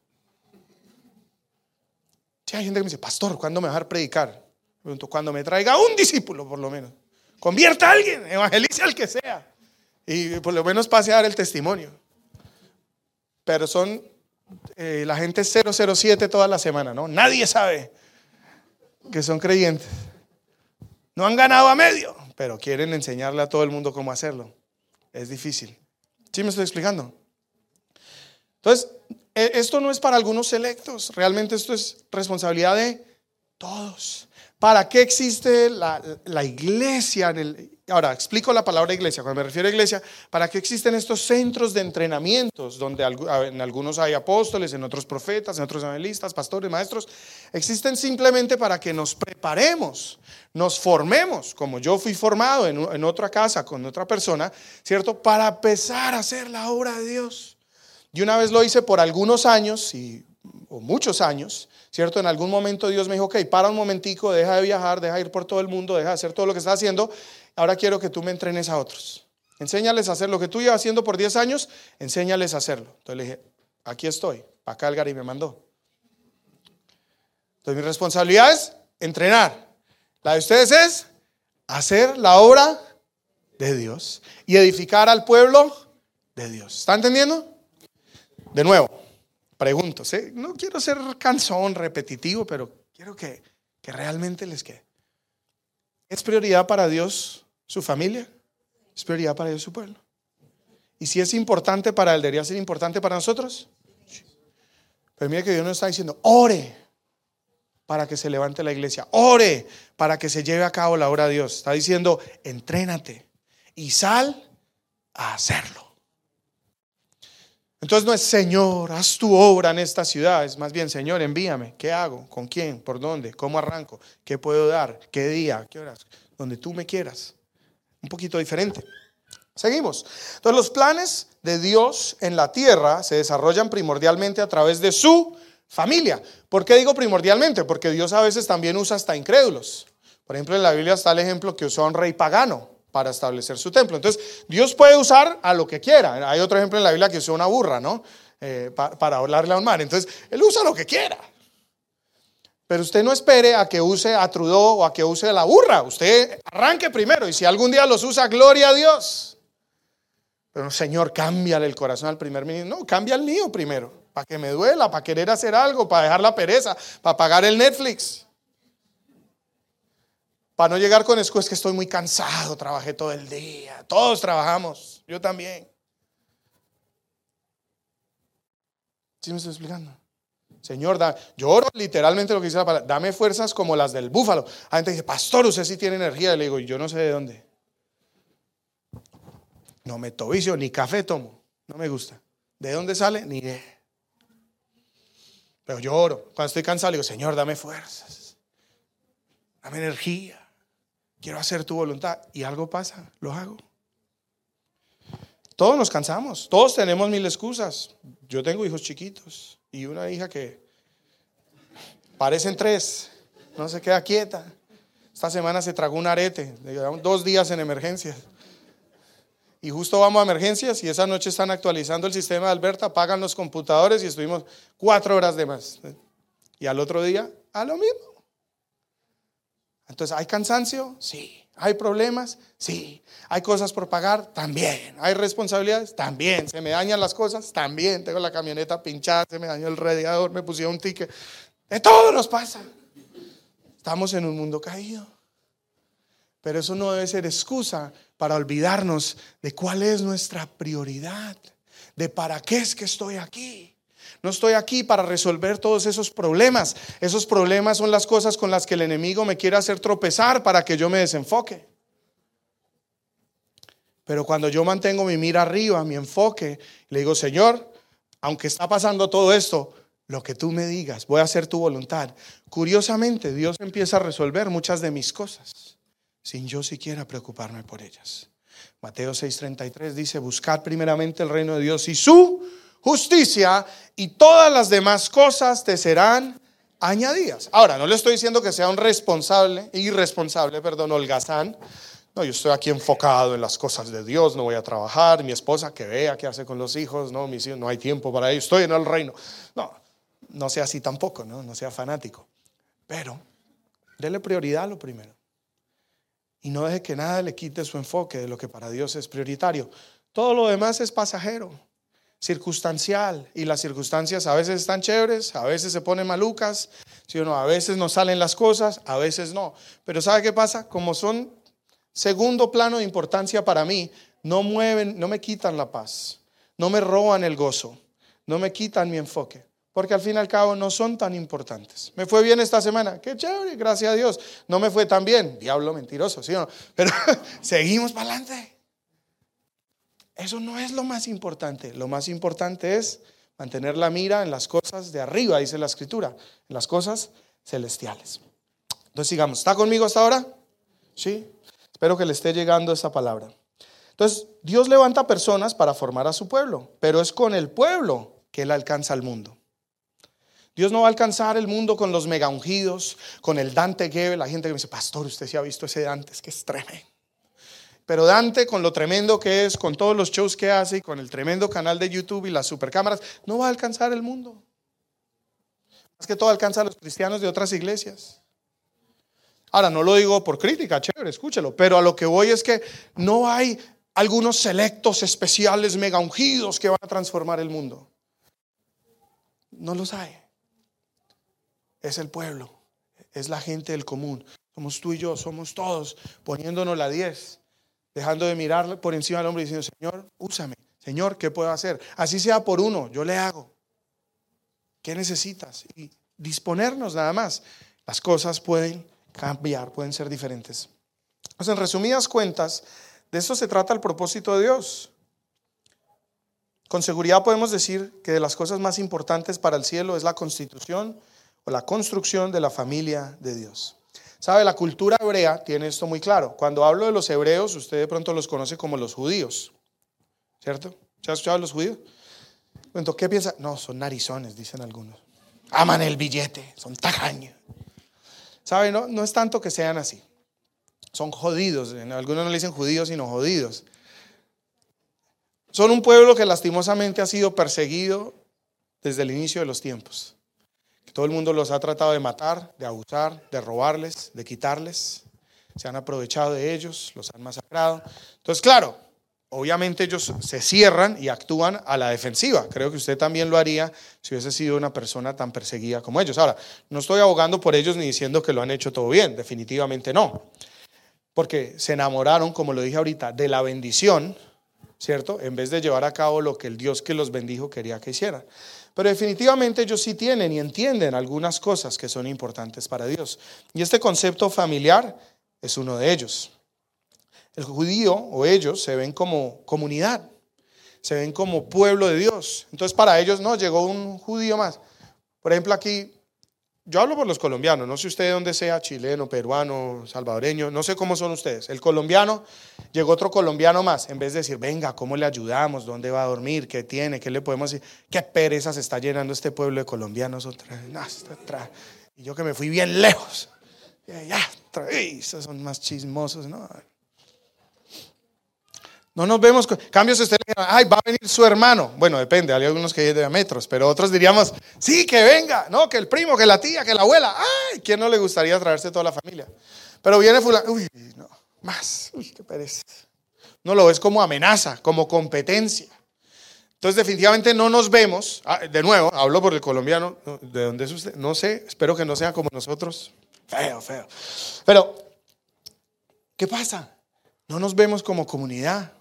Sí, hay gente que me dice, pastor, ¿cuándo me va a dar predicar? Pregunto, cuando me traiga un discípulo, por lo menos. Convierta a alguien, evangelice al que sea. Y por lo menos pase a dar el testimonio. Pero son eh, la gente 007 toda la semana, ¿no? Nadie sabe que son creyentes. No han ganado a medio pero quieren enseñarle a todo el mundo cómo hacerlo. Es difícil. ¿Sí me estoy explicando? Entonces, e, esto no es para algunos selectos, realmente esto es responsabilidad de todos. ¿Para qué existe la, la iglesia en el, Ahora, explico la palabra iglesia. Cuando me refiero a iglesia, ¿para qué existen estos centros de entrenamientos donde en algunos hay apóstoles, en otros profetas, en otros evangelistas, pastores, maestros? Existen simplemente para que nos preparemos, nos formemos, como yo fui formado en, en otra casa con otra persona, ¿cierto? Para empezar a hacer la obra de Dios. Y una vez lo hice por algunos años, y, o muchos años, ¿cierto? En algún momento Dios me dijo, ok, para un momentico, deja de viajar, deja de ir por todo el mundo, deja de hacer todo lo que estás haciendo ahora quiero que tú me entrenes a otros. Enséñales a hacer lo que tú llevas haciendo por 10 años, enséñales a hacerlo. Entonces le dije, aquí estoy, para Calgary me mandó. Entonces mi responsabilidad es entrenar. La de ustedes es hacer la obra de Dios y edificar al pueblo de Dios. ¿Está entendiendo? De nuevo, pregunto, no quiero ser cansón, repetitivo, pero quiero que, que realmente les quede. ¿Es prioridad para Dios su familia, es prioridad para Dios su pueblo. Y si es importante para él, ¿debería ser importante para nosotros? Pero mire que Dios nos está diciendo, ore para que se levante la iglesia, ore para que se lleve a cabo la obra de Dios. Está diciendo, entrénate y sal a hacerlo. Entonces no es, Señor, haz tu obra en esta ciudad, es más bien, Señor, envíame, ¿qué hago? ¿Con quién? ¿Por dónde? ¿Cómo arranco? ¿Qué puedo dar? ¿Qué día? ¿Qué horas? Donde tú me quieras un poquito diferente. Seguimos. Entonces los planes de Dios en la tierra se desarrollan primordialmente a través de su familia. ¿Por qué digo primordialmente? Porque Dios a veces también usa hasta incrédulos. Por ejemplo, en la Biblia está el ejemplo que usó un rey pagano para establecer su templo. Entonces, Dios puede usar a lo que quiera. Hay otro ejemplo en la Biblia que usó una burra, ¿no? Eh, para hablarle a un mar. Entonces, Él usa lo que quiera. Pero usted no espere a que use a Trudeau o a que use la burra. Usted arranque primero y si algún día los usa, gloria a Dios. Pero Señor, cámbiale el corazón al primer ministro. No, cambia el mío primero. Para que me duela, para querer hacer algo, para dejar la pereza, para pagar el Netflix. Para no llegar con excusas que estoy muy cansado, trabajé todo el día. Todos trabajamos, yo también. ¿Sí me estoy explicando? Señor, da, lloro literalmente lo que dice la palabra, dame fuerzas como las del búfalo. Hay gente dice, pastor, usted sí tiene energía. Le digo, yo no sé de dónde. No me tovicio, ni café tomo. No me gusta. ¿De dónde sale? Ni de. Pero lloro. Cuando estoy cansado, le digo, Señor, dame fuerzas. Dame energía. Quiero hacer tu voluntad. Y algo pasa, lo hago. Todos nos cansamos. Todos tenemos mil excusas. Yo tengo hijos chiquitos y una hija que parecen tres, no se queda quieta. Esta semana se tragó un arete, dos días en emergencias. Y justo vamos a emergencias y esa noche están actualizando el sistema de Alberta, pagan los computadores y estuvimos cuatro horas de más. Y al otro día, a lo mismo. Entonces, ¿hay cansancio? Sí. ¿Hay problemas? Sí. ¿Hay cosas por pagar? También. ¿Hay responsabilidades? También. ¿Se me dañan las cosas? También. Tengo la camioneta pinchada, se me dañó el radiador, me pusieron un ticket. De todo nos pasa. Estamos en un mundo caído. Pero eso no debe ser excusa para olvidarnos de cuál es nuestra prioridad, de para qué es que estoy aquí. No estoy aquí para resolver todos esos problemas. Esos problemas son las cosas con las que el enemigo me quiere hacer tropezar para que yo me desenfoque. Pero cuando yo mantengo mi mira arriba, mi enfoque, le digo, Señor, aunque está pasando todo esto, lo que tú me digas, voy a hacer tu voluntad. Curiosamente, Dios empieza a resolver muchas de mis cosas sin yo siquiera preocuparme por ellas. Mateo 6:33 dice, buscad primeramente el reino de Dios y su justicia y todas las demás cosas te serán añadidas. Ahora, no le estoy diciendo que sea un responsable, irresponsable, perdón, holgazán. No, yo estoy aquí enfocado en las cosas de Dios, no voy a trabajar, mi esposa que vea qué hace con los hijos, no, mis hijos, no hay tiempo para ello, estoy en el reino. No, no sea así tampoco, no, no sea fanático. Pero, dele prioridad a lo primero. Y no deje que nada le quite su enfoque de lo que para Dios es prioritario. Todo lo demás es pasajero, circunstancial. Y las circunstancias a veces están chéveres, a veces se ponen malucas, ¿sí o no? a veces no salen las cosas, a veces no. Pero ¿sabe qué pasa? Como son segundo plano de importancia para mí, no mueven, no me quitan la paz, no me roban el gozo, no me quitan mi enfoque porque al fin y al cabo no son tan importantes. Me fue bien esta semana, qué chévere, gracias a Dios. No me fue tan bien, diablo mentiroso, ¿sí no? Pero seguimos para adelante. Eso no es lo más importante. Lo más importante es mantener la mira en las cosas de arriba, dice la escritura, en las cosas celestiales. Entonces sigamos. ¿Está conmigo hasta ahora? Sí. Espero que le esté llegando esa palabra. Entonces, Dios levanta personas para formar a su pueblo, pero es con el pueblo que Él alcanza al mundo. Dios no va a alcanzar el mundo con los mega ungidos, con el Dante Gebel. La gente que me dice, pastor, usted sí ha visto ese Dante, es que es tremendo. Pero Dante, con lo tremendo que es, con todos los shows que hace y con el tremendo canal de YouTube y las supercámaras, no va a alcanzar el mundo. Más que todo alcanza a los cristianos de otras iglesias. Ahora, no lo digo por crítica, chévere, escúchelo, pero a lo que voy es que no hay algunos selectos especiales mega ungidos que van a transformar el mundo. No los hay es el pueblo, es la gente del común. Somos tú y yo, somos todos poniéndonos la 10, dejando de mirar por encima del hombre y diciendo, Señor, úsame. Señor, ¿qué puedo hacer? Así sea por uno, yo le hago. ¿Qué necesitas? Y disponernos nada más. Las cosas pueden cambiar, pueden ser diferentes. Entonces, en resumidas cuentas, de eso se trata el propósito de Dios. Con seguridad podemos decir que de las cosas más importantes para el cielo es la constitución la construcción de la familia de Dios. ¿Sabe? La cultura hebrea tiene esto muy claro. Cuando hablo de los hebreos, usted de pronto los conoce como los judíos. ¿Cierto? ¿Se ha escuchado los judíos? Entonces, ¿qué piensa? No, son narizones, dicen algunos. Aman el billete, son tacaños. ¿Sabe? No, no es tanto que sean así. Son jodidos. Algunos no le dicen judíos, sino jodidos. Son un pueblo que lastimosamente ha sido perseguido desde el inicio de los tiempos. Todo el mundo los ha tratado de matar, de abusar, de robarles, de quitarles. Se han aprovechado de ellos, los han masacrado. Entonces, claro, obviamente ellos se cierran y actúan a la defensiva. Creo que usted también lo haría si hubiese sido una persona tan perseguida como ellos. Ahora, no estoy abogando por ellos ni diciendo que lo han hecho todo bien, definitivamente no. Porque se enamoraron, como lo dije ahorita, de la bendición, ¿cierto? En vez de llevar a cabo lo que el Dios que los bendijo quería que hicieran. Pero definitivamente ellos sí tienen y entienden algunas cosas que son importantes para Dios. Y este concepto familiar es uno de ellos. El judío o ellos se ven como comunidad, se ven como pueblo de Dios. Entonces para ellos no, llegó un judío más. Por ejemplo aquí yo hablo por los colombianos, no sé usted de dónde sea, chileno, peruano, salvadoreño, no sé cómo son ustedes. El colombiano, llegó otro colombiano más, en vez de decir, venga, ¿cómo le ayudamos? ¿Dónde va a dormir? ¿Qué tiene? ¿Qué le podemos decir? ¿Qué pereza se está llenando este pueblo de colombianos otra vez? y yo que me fui bien lejos. Ya, esos son más chismosos, ¿no? No nos vemos. Cambios, usted ay, va a venir su hermano. Bueno, depende, hay algunos que de a metros, pero otros diríamos, sí, que venga, no, que el primo, que la tía, que la abuela. Ay, ¿quién no le gustaría traerse toda la familia? Pero viene fulano, uy, no, más, uy, qué pereza. No lo ves como amenaza, como competencia. Entonces, definitivamente no nos vemos. Ah, de nuevo, hablo por el colombiano. ¿De dónde es usted? No sé, espero que no sea como nosotros. Feo, feo. Pero, ¿qué pasa? No nos vemos como comunidad.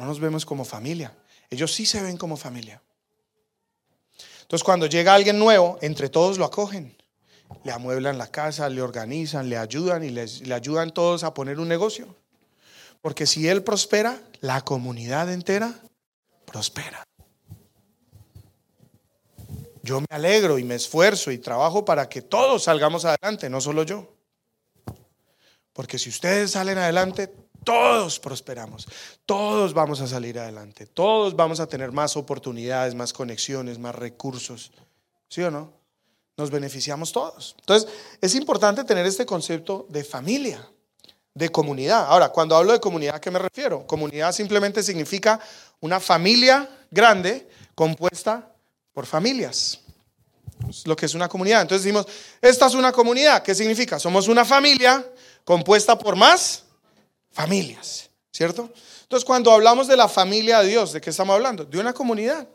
No nos vemos como familia. Ellos sí se ven como familia. Entonces cuando llega alguien nuevo, entre todos lo acogen. Le amueblan la casa, le organizan, le ayudan y le ayudan todos a poner un negocio. Porque si él prospera, la comunidad entera prospera. yo me alegro y me esfuerzo y trabajo para que todos salgamos adelante, no solo yo. Porque si ustedes salen adelante, todos prosperamos, todos vamos a salir adelante, todos vamos a tener más oportunidades, más conexiones, más recursos. ¿Sí o no? Nos beneficiamos todos. Entonces, es importante tener este concepto de familia, de comunidad. Ahora, cuando hablo de comunidad, ¿a qué me refiero? Comunidad simplemente significa una familia grande compuesta por familias. Es lo que es una comunidad. Entonces decimos, esta es una comunidad. ¿Qué significa? Somos una familia compuesta por más familias, ¿cierto? Entonces, cuando hablamos de la familia de Dios, ¿de qué estamos hablando? De una comunidad,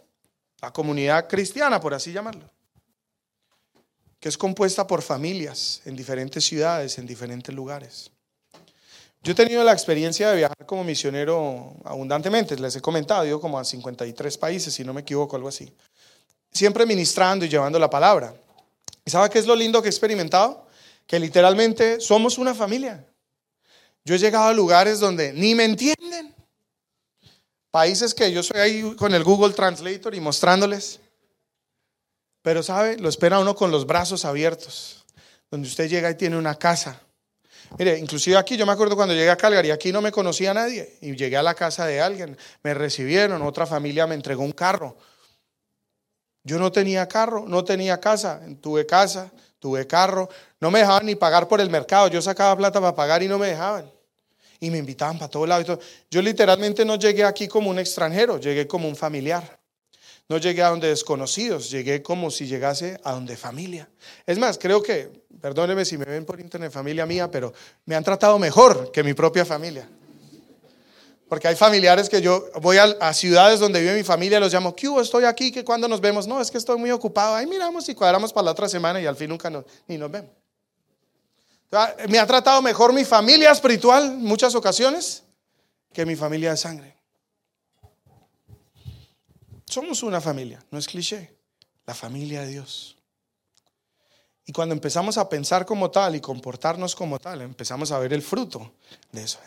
la comunidad cristiana, por así llamarlo, que es compuesta por familias en diferentes ciudades, en diferentes lugares. Yo he tenido la experiencia de viajar como misionero abundantemente, les he comentado, yo como a 53 países, si no me equivoco, algo así. Siempre ministrando y llevando la palabra. ¿Y sabe qué es lo lindo que he experimentado? Que literalmente somos una familia. Yo he llegado a lugares donde ni me entienden. Países que yo soy ahí con el Google Translator y mostrándoles. Pero sabe, lo espera uno con los brazos abiertos. Donde usted llega y tiene una casa. Mire, inclusive aquí yo me acuerdo cuando llegué a Calgary, aquí no me conocía nadie. Y llegué a la casa de alguien, me recibieron, otra familia me entregó un carro. Yo no tenía carro, no tenía casa, tuve casa, tuve carro, no me dejaban ni pagar por el mercado, yo sacaba plata para pagar y no me dejaban y me invitaban para todos lados. Yo literalmente no llegué aquí como un extranjero, llegué como un familiar. No llegué a donde desconocidos, llegué como si llegase a donde familia. Es más, creo que, perdónenme si me ven por internet familia mía, pero me han tratado mejor que mi propia familia. Porque hay familiares que yo voy a, ciudades donde vive mi familia, los llamo, ¿qué hubo? Estoy aquí, que cuando nos vemos, no, es que estoy muy ocupado. Ahí miramos y cuadramos para la otra semana y al fin nunca ni nos vemos. Me ha tratado mejor mi familia espiritual en muchas ocasiones que mi familia de sangre. Somos una familia, no es cliché, la familia de Dios. Y cuando empezamos a pensar como tal y comportarnos como tal, empezamos a ver el fruto de eso.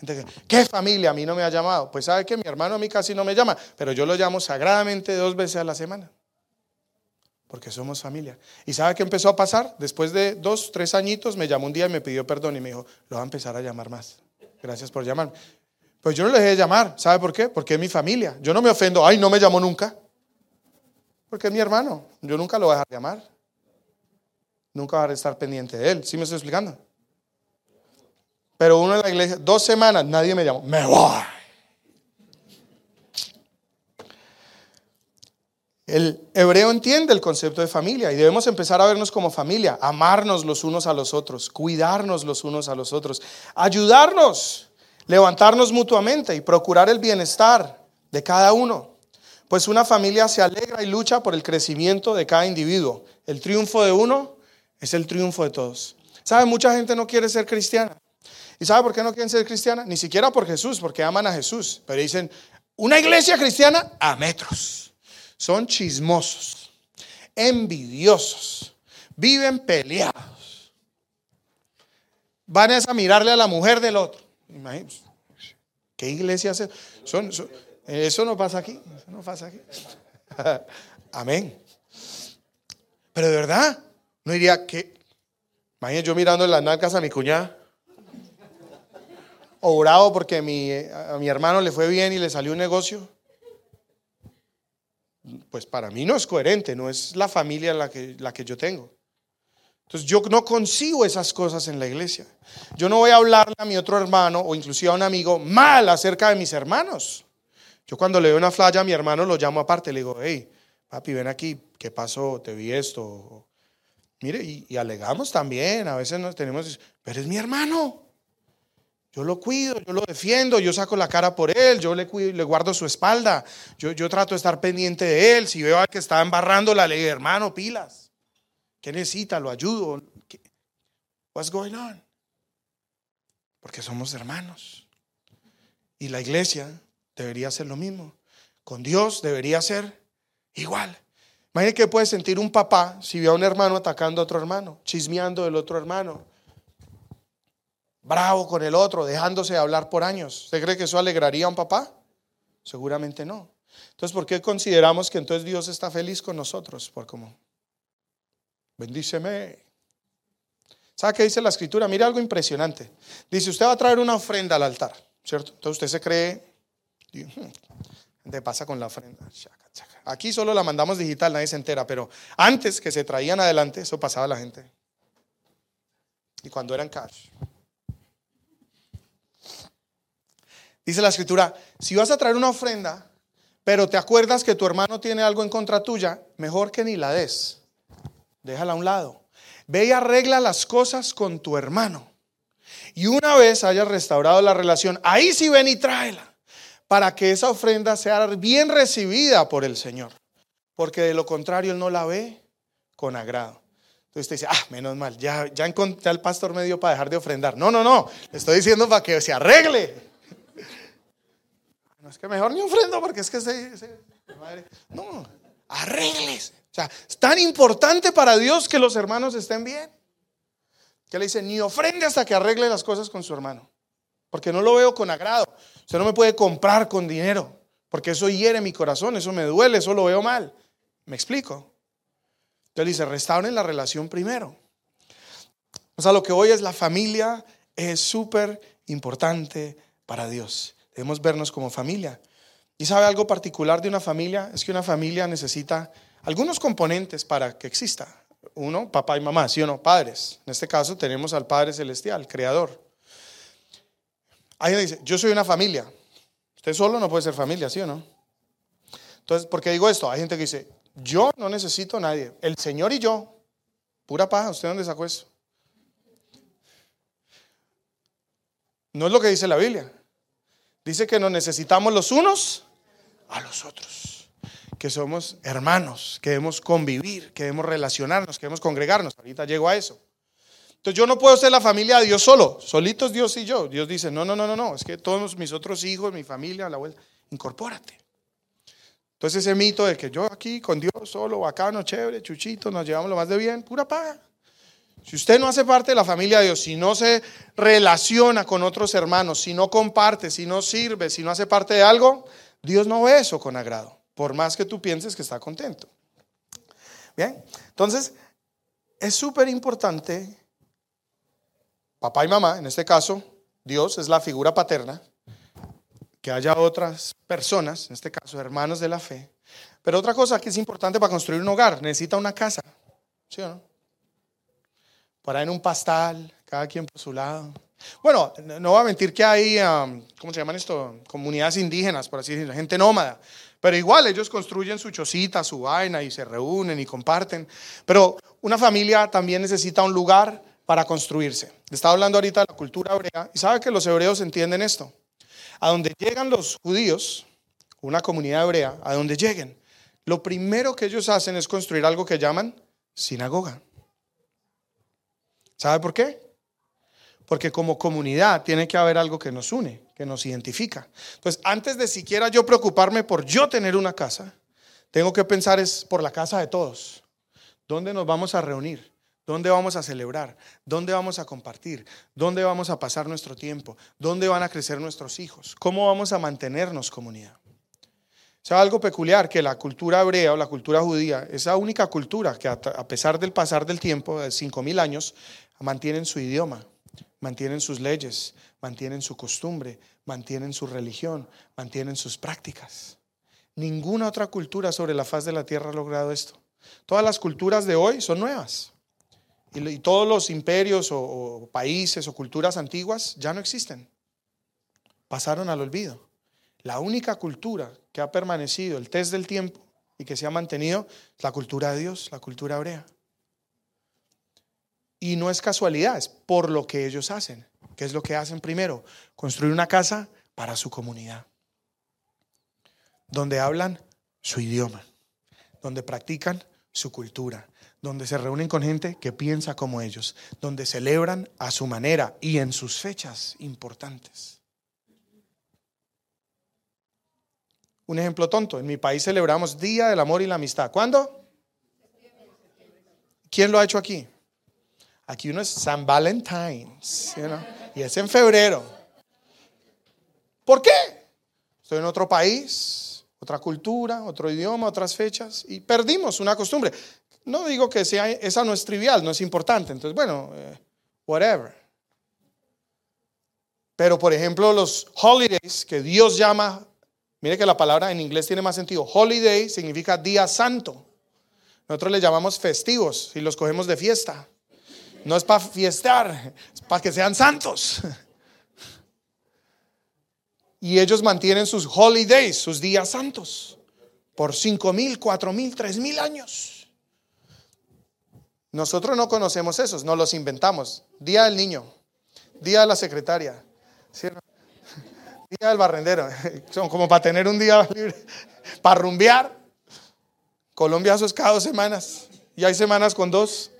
¿qué familia? A mí no me ha llamado. Pues sabe que mi hermano a mí casi no me llama, pero yo lo llamo sagradamente dos veces a la semana porque somos familia. ¿Y sabe qué empezó a pasar? Después de dos, tres añitos, me llamó un día y me pidió perdón y me dijo, lo va a empezar a llamar más. Gracias por llamarme. Pues yo no le dejé de llamar. ¿Sabe por qué? Porque es mi familia. Yo no me ofendo, ay, no me llamó nunca. Porque es mi hermano. Yo nunca lo voy a dejar de llamar. Nunca voy a estar pendiente de él. ¿Sí me estoy explicando? Pero uno en la iglesia, dos semanas, nadie me llamó. Me voy. El hebreo entiende el concepto de familia y debemos empezar a vernos como familia, amarnos los unos a los otros, cuidarnos los unos a los otros, ayudarnos, levantarnos mutuamente y procurar el bienestar de cada uno. Pues una familia se alegra y lucha por el crecimiento de cada individuo. El triunfo de uno es el triunfo de todos. ¿Sabe? Mucha gente no quiere ser cristiana. ¿Y sabe por qué no quieren ser cristiana? Ni siquiera por Jesús, porque aman a Jesús. Pero dicen, una iglesia cristiana a metros son chismosos, envidiosos, viven peleados. Van a mirarle a la mujer del otro. Imagínense. ¿Qué iglesia hace? Son, eso no pasa aquí. Eso no pasa aquí. Amén. Pero de verdad, no diría que. Imagínense yo mirando en las nalgas a mi cuñada. O porque a mi hermano le fue bien y le salió un negocio pues para mí no es coherente, no es la familia la que, la que yo tengo. Entonces yo no consigo esas cosas en la iglesia. Yo no voy a hablarle a mi otro hermano o inclusive a un amigo mal acerca de mis hermanos. Yo cuando le doy una flaya a mi hermano lo llamo aparte, le digo, hey, papi, ven aquí, ¿qué pasó? Te vi esto. Mire, y, y alegamos también, a veces nos tenemos, pero es mi hermano. Yo lo cuido, yo lo defiendo, yo saco la cara por él, yo le, le guardo su espalda, yo, yo trato de estar pendiente de él. Si veo a que está embarrando la ley, hermano, pilas. ¿Qué necesita? Lo ayudo. What's going on? Porque somos hermanos. Y la iglesia debería ser lo mismo. Con Dios debería ser igual. Imagínate que puede sentir un papá si ve a un hermano atacando a otro hermano, chismeando del otro hermano bravo con el otro, dejándose de hablar por años. ¿Usted cree que eso alegraría a un papá? Seguramente no. Entonces, ¿por qué consideramos que entonces Dios está feliz con nosotros? Por cómo bendíceme. ¿Sabe qué dice la escritura? Mira algo impresionante. Dice, usted va a traer una ofrenda al altar, ¿cierto? Entonces usted se cree, ¿qué pasa con la ofrenda? Aquí solo la mandamos digital, nadie se entera, pero antes que se traían adelante, eso pasaba a la gente. Y cuando eran cash. Dice la escritura, si vas a traer una ofrenda, pero te acuerdas que tu hermano tiene algo en contra tuya, mejor que ni la des. Déjala a un lado. Ve y arregla las cosas con tu hermano. Y una vez hayas restaurado la relación, ahí sí ven y tráela, para que esa ofrenda sea bien recibida por el Señor. Porque de lo contrario Él no la ve con agrado. Entonces usted dice, ah, menos mal, ya, ya encontré al pastor medio para dejar de ofrendar. No, no, no, le estoy diciendo para que se arregle. Es que mejor ni ofrendo porque es que se, madre, no, arregles sea, es tan importante para Dios que los hermanos estén bien. Que le dice, ni ofrende hasta que arregle las cosas con su hermano. Porque no lo veo con agrado. Usted no me puede comprar con dinero. Porque eso hiere mi corazón, eso me duele, eso lo veo mal. ¿Me explico? Entonces dice, restauren la relación primero. O sea, lo que hoy es la familia es súper importante para Dios. Debemos vernos como familia. ¿Y sabe algo particular de una familia? Es que una familia necesita algunos componentes para que exista. Uno, papá y mamá, ¿sí o no? Padres. En este caso tenemos al Padre Celestial, Creador. Alguien dice, yo soy una familia. Usted solo no puede ser familia, ¿sí o no? Entonces, ¿por qué digo esto? Hay gente que dice, yo no necesito a nadie. El Señor y yo, pura paja, ¿usted dónde sacó eso? No es lo que dice la Biblia. Dice que nos necesitamos los unos a los otros que somos hermanos, que debemos convivir, que debemos relacionarnos, que debemos congregarnos. Ahorita llego a eso. Entonces yo no puedo ser la familia de Dios solo, solitos Dios y yo. Dios dice, no, no, no, no, no, es que todos mis otros hijos, mi familia, la vuelta, incorpórate. Entonces ese mito de que yo aquí con Dios solo, bacano, chévere, chuchito, nos llevamos lo más de bien, pura paga. Si usted no hace parte de la familia de Dios, si no se relaciona con otros hermanos, si no comparte, si no sirve, si no hace parte de algo, Dios no ve eso con agrado por más que tú pienses que está contento. Bien, entonces es súper importante, papá y mamá, en este caso, Dios es la figura paterna, que haya otras personas, en este caso hermanos de la fe. Pero otra cosa que es importante para construir un hogar, necesita una casa, ¿sí o no? Para en un pastal, cada quien por su lado. Bueno, no voy a mentir que hay, um, ¿cómo se llaman esto? Comunidades indígenas, por así decirlo, gente nómada. Pero igual ellos construyen su chocita, su vaina y se reúnen y comparten. Pero una familia también necesita un lugar para construirse. Estaba hablando ahorita de la cultura hebrea y sabe que los hebreos entienden esto. A donde llegan los judíos, una comunidad hebrea, a donde lleguen, lo primero que ellos hacen es construir algo que llaman sinagoga. ¿Sabe por qué? Porque como comunidad tiene que haber algo que nos une que nos identifica. Entonces, antes de siquiera yo preocuparme por yo tener una casa, tengo que pensar es por la casa de todos. ¿Dónde nos vamos a reunir? ¿Dónde vamos a celebrar? ¿Dónde vamos a compartir? ¿Dónde vamos a pasar nuestro tiempo? ¿Dónde van a crecer nuestros hijos? ¿Cómo vamos a mantenernos comunidad? ¿Sabe algo peculiar? Que la cultura hebrea o la cultura judía es la única cultura que a pesar del pasar del tiempo, de 5.000 años, mantienen su idioma, mantienen sus leyes, mantienen su costumbre, mantienen su religión, mantienen sus prácticas. Ninguna otra cultura sobre la faz de la tierra ha logrado esto. Todas las culturas de hoy son nuevas. Y, todos los imperios o países o culturas antiguas ya no existen. Pasaron al olvido. La única cultura que ha permanecido el test del tiempo y que se ha mantenido es la cultura de Dios, la cultura hebrea. Y no es casualidad, es por lo que ellos hacen. ¿Qué es lo que hacen primero? Construir una casa para su comunidad, donde hablan su idioma, donde practican su cultura, donde se reúnen con gente que piensa como ellos, donde celebran a su manera y en sus fechas importantes. Un ejemplo tonto, en mi país celebramos Día del Amor y la Amistad. ¿Cuándo? ¿Quién lo ha hecho aquí? Aquí uno es San Valentine's, y es en febrero. ¿Por qué? Estoy en otro país, otra cultura, otro idioma, otras fechas, y perdimos una costumbre. No digo que sea, esa no es trivial, no es importante. Entonces, bueno, eh, whatever. Pero, por ejemplo, los holidays que Dios llama, mire que la palabra en inglés tiene más sentido. Holiday significa día santo. Nosotros le llamamos festivos y los cogemos de fiesta. No es para fiestar, es para que sean santos. Y ellos mantienen sus holidays, sus días santos, por cinco mil, cuatro mil, tres mil años. Nosotros no conocemos esos, no los inventamos. Día del niño, día de la secretaria, día del barrendero. Son como para tener un día libre, para rumbear. Colombia eso es cada dos semanas. Y hay semanas con dos.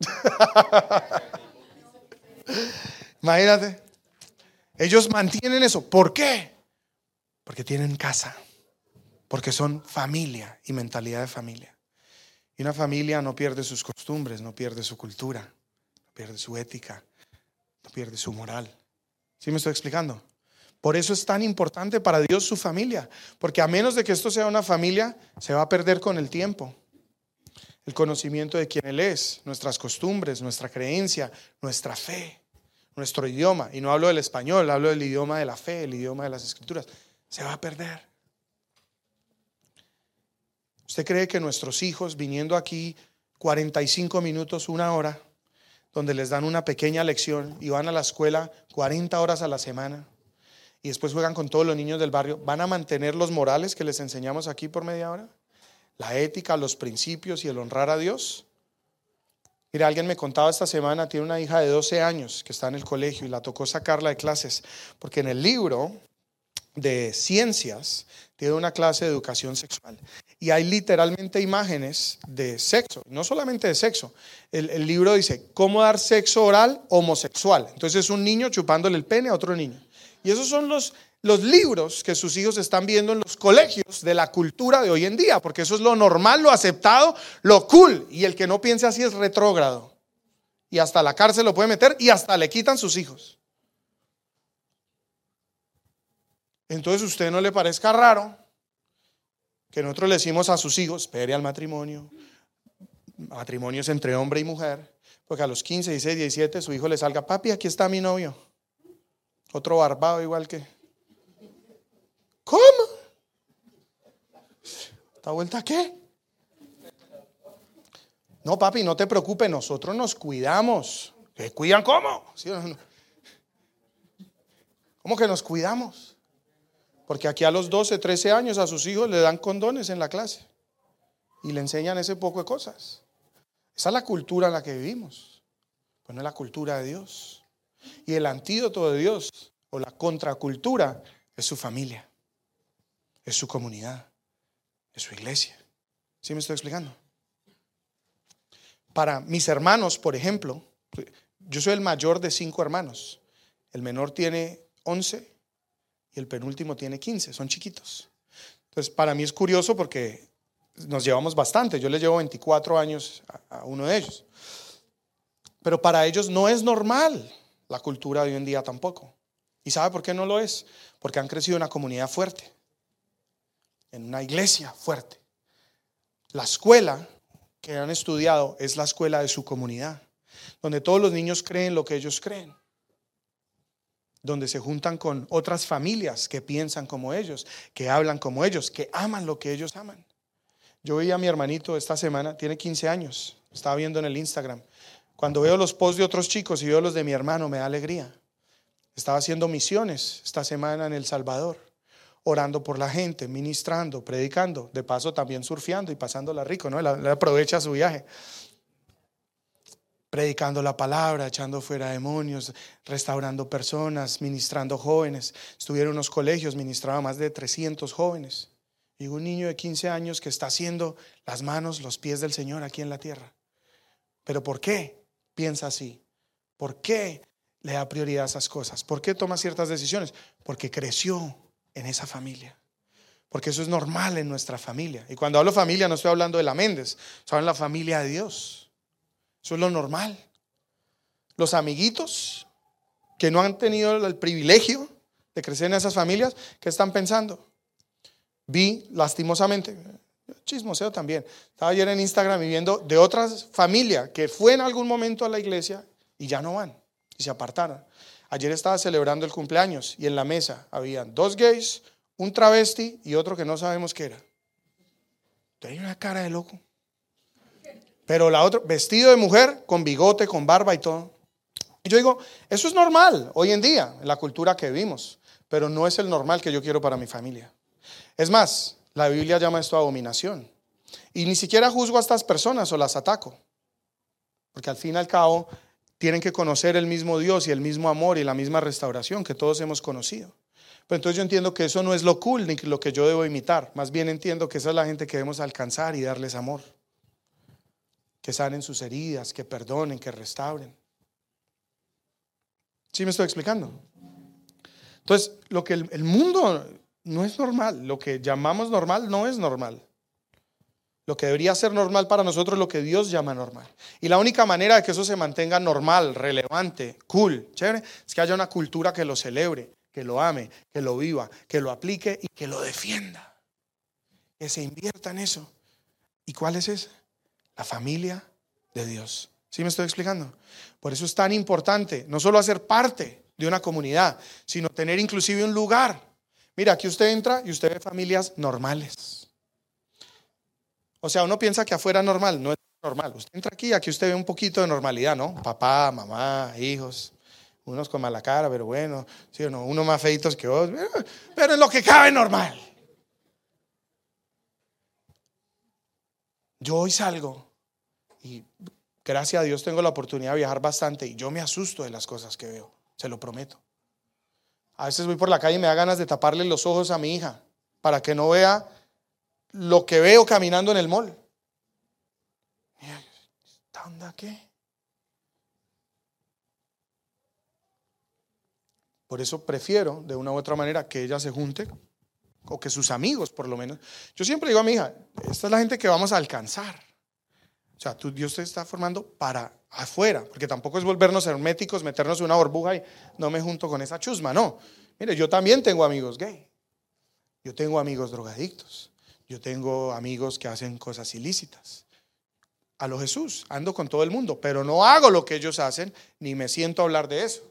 Imagínate. Ellos mantienen eso. ¿Por qué? Porque tienen casa. Porque son familia y mentalidad de familia. Y una familia no pierde sus costumbres, no pierde su cultura, no pierde su ética, no pierde su moral. ¿Sí me estoy explicando? Por eso es tan importante para Dios su familia. Porque a menos de que esto sea una familia, se va a perder con el tiempo. El conocimiento de quién Él es, nuestras costumbres, nuestra creencia, nuestra fe nuestro idioma, y no hablo del español, hablo del idioma de la fe, el idioma de las escrituras, se va a perder. ¿Usted cree que nuestros hijos viniendo aquí 45 minutos, una hora, donde les dan una pequeña lección y van a la escuela 40 horas a la semana y después juegan con todos los niños del barrio, ¿van a mantener los morales que les enseñamos aquí por media hora? La ética, los principios y el honrar a Dios. Mira, alguien me contaba esta semana, tiene una hija de 12 años que está en el colegio y la tocó sacarla de clases, porque en el libro de ciencias tiene una clase de educación sexual. Y hay literalmente imágenes de sexo, no solamente de sexo. El, el, libro dice, ¿cómo dar sexo oral homosexual? Entonces es un niño chupándole el pene a otro niño. Y esos son los los libros que sus hijos están viendo en los colegios de la cultura de hoy en día, porque eso es lo normal, lo aceptado, lo cool. Y el que no piense así es retrógrado. Y hasta la cárcel lo puede meter y hasta le quitan sus hijos. Entonces, ¿usted no le parezca raro que nosotros le decimos a sus hijos, espere al matrimonio, matrimonios entre hombre y mujer, porque a los 15, 16, 17 su hijo le salga, papi, aquí está mi novio, otro barbado igual que... ¿Cómo? ¿Esta vuelta qué? No, papi, no te preocupes, nosotros nos cuidamos. ¿Se cuidan cómo? ¿Cómo que nos cuidamos? Porque aquí a los 12, 13 años a sus hijos le dan condones en la clase y le enseñan ese poco de cosas. Esa es la cultura en la que vivimos, pues no es la cultura de Dios. Y el antídoto de Dios o la contracultura es su familia es su comunidad, es su iglesia. ¿Sí me estoy explicando? Para mis hermanos, por ejemplo, yo soy el mayor de cinco hermanos. El menor tiene 11 y el penúltimo tiene 15, son chiquitos. Entonces, para mí es curioso porque nos llevamos bastante. Yo les llevo 24 años a, uno de ellos. Pero para ellos no es normal la cultura de hoy en día tampoco. ¿Y sabe por qué no lo es? Porque han crecido en una comunidad fuerte en una iglesia fuerte. La escuela que han estudiado es la escuela de su comunidad, donde todos los niños creen lo que ellos creen, donde se juntan con otras familias que piensan como ellos, que hablan como ellos, que aman lo que ellos aman. Yo vi a mi hermanito esta semana, tiene 15 años, estaba viendo en el Instagram. Cuando veo los posts de otros chicos y veo los de mi hermano, me da alegría. Estaba haciendo misiones esta semana en El Salvador orando por la gente, ministrando, predicando, de paso también surfeando y pasándola rico, ¿no? Le aprovecha su viaje. Predicando la palabra, echando fuera demonios, restaurando personas, ministrando jóvenes. Estuvieron unos colegios, ministraba más de 300 jóvenes. Y un niño de 15 años que está haciendo las manos, los pies del Señor aquí en la tierra. ¿Pero por qué piensa así? ¿Por qué le da prioridad a esas cosas? ¿Por qué toma ciertas decisiones? Porque creció en esa familia. Porque eso es normal en nuestra familia. Y cuando hablo familia no estoy hablando de la Méndez, estoy de la familia de Dios. Eso es lo normal. Los amiguitos que no han tenido el privilegio de crecer en esas familias, ¿qué están pensando? Vi, lastimosamente, chismoseo también. Estaba ayer en Instagram y viendo de otras familias que fue en algún momento a la iglesia y ya no van y se apartaron. Ayer estaba celebrando el cumpleaños y en la mesa habían dos gays, un travesti y otro que no sabemos qué era. Tenía una cara de loco. Pero la otra, vestido de mujer, con bigote, con barba y todo. Yo digo, eso es normal hoy en día, en la cultura que vivimos, pero no es el normal que yo quiero para mi familia. Es más, la Biblia llama esto abominación. Y ni siquiera juzgo a estas personas o las ataco. Porque al fin y al cabo tienen que conocer el mismo Dios y el mismo amor y la misma restauración que todos hemos conocido. Pero entonces yo entiendo que eso no es lo cool ni lo que yo debo imitar. Más bien entiendo que esa es la gente que debemos alcanzar y darles amor. Que sanen sus heridas, que perdonen, que restauren. ¿Sí me estoy explicando? Entonces, lo que el, el mundo no es normal, lo que llamamos normal no es normal. Lo que debería ser normal para nosotros es lo que Dios llama normal. Y la única manera de que eso se mantenga normal, relevante, cool, chévere, es que haya una cultura que lo celebre, que lo ame, que lo viva, que lo aplique y que lo defienda. Que se invierta en eso. ¿Y cuál es esa? La familia de Dios. ¿Sí me estoy explicando? Por eso es tan importante no solo hacer parte de una comunidad, sino tener inclusive un lugar. Mira, aquí usted entra y usted ve familias normales o sea, uno piensa que afuera normal, no es normal. Usted entra aquí, aquí usted ve un poquito de normalidad, ¿no? Papá, mamá, hijos, unos con mala cara, pero bueno, sí no, unos más feitos que otros, pero es lo que cabe normal. Yo hoy salgo y gracias a Dios tengo la oportunidad de viajar bastante y yo me asusto de las cosas que veo, se lo prometo. A veces voy por la calle y me da ganas de taparle los ojos a mi hija para que no vea lo que veo caminando en el mall. ¿Esta qué? Por eso prefiero, de una u otra manera, que ella se junte, o que sus amigos, por lo menos. Yo siempre digo a mi hija, esta es la gente que vamos a alcanzar. O sea, tú, Dios te está formando para afuera, porque tampoco es volvernos herméticos, meternos en una burbuja y no me junto con esa chusma, no. Mire, yo también tengo amigos gay. Yo tengo amigos drogadictos. Yo tengo amigos que hacen cosas ilícitas. A lo Jesús, ando con todo el mundo, pero no hago lo que ellos hacen ni me siento a hablar de eso.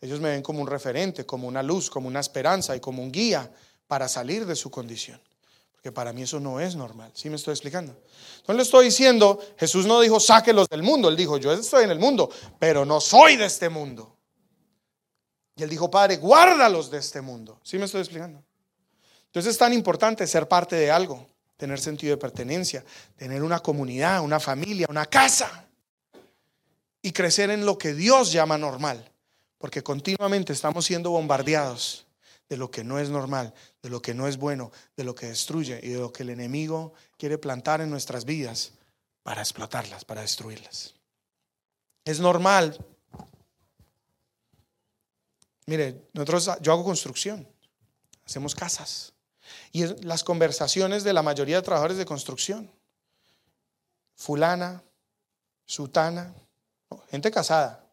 Ellos me ven como un referente, como una luz, como una esperanza y como un guía para salir de su condición. Porque para mí eso no es normal. ¿Sí me estoy explicando? No le estoy diciendo, Jesús no dijo, sáquelos del mundo. Él dijo, yo estoy en el mundo, pero no soy de este mundo. Y él dijo, Padre, guárdalos de este mundo. ¿Sí me estoy explicando? Entonces es tan importante ser parte de algo, tener sentido de pertenencia, tener una comunidad, una familia, una casa y crecer en lo que Dios llama normal, porque continuamente estamos siendo bombardeados de lo que no es normal, de lo que no es bueno, de lo que destruye y de lo que el enemigo quiere plantar en nuestras vidas para explotarlas, para destruirlas. Es normal. Mire, nosotros yo hago construcción, hacemos casas. Y las conversaciones de la mayoría de trabajadores de construcción. Fulana, sutana, gente casada,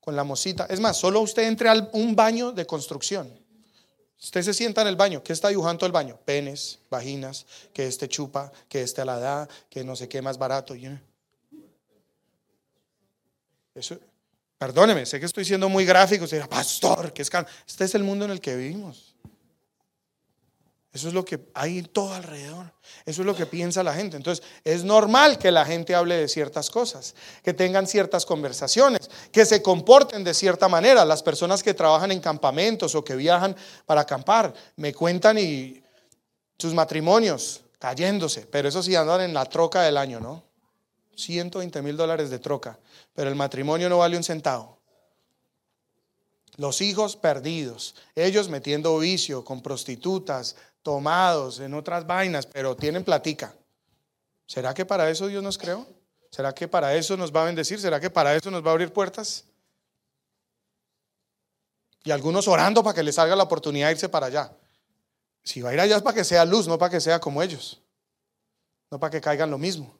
con la mosita. Es más, solo usted entre a un baño de construcción. Usted se sienta en el baño. ¿Qué está dibujando el baño? Penes, vaginas, que este chupa, que este la da, que no sé qué más barato. Eso, perdóneme, sé que estoy siendo muy gráfico. Usted pastor, que es Este es el mundo en el que vivimos. Eso es lo que hay todo alrededor. Eso es lo que piensa la gente. Entonces, es normal que la gente hable de ciertas cosas, que tengan ciertas conversaciones, que se comporten de cierta manera. Las personas que trabajan en campamentos o que viajan para acampar me cuentan y sus matrimonios cayéndose, pero eso sí andan en la troca del año, ¿no? 120 mil dólares de troca, pero el matrimonio no vale un centavo. Los hijos perdidos, ellos metiendo vicio con prostitutas, tomados en otras vainas, pero tienen platica. ¿Será que para eso Dios nos creó? ¿Será que para eso nos va a bendecir? ¿Será que para eso nos va a abrir puertas? Y algunos orando para que les salga la oportunidad de irse para allá. Si va a ir allá es para que sea luz, no para que sea como ellos. No para que caigan lo mismo.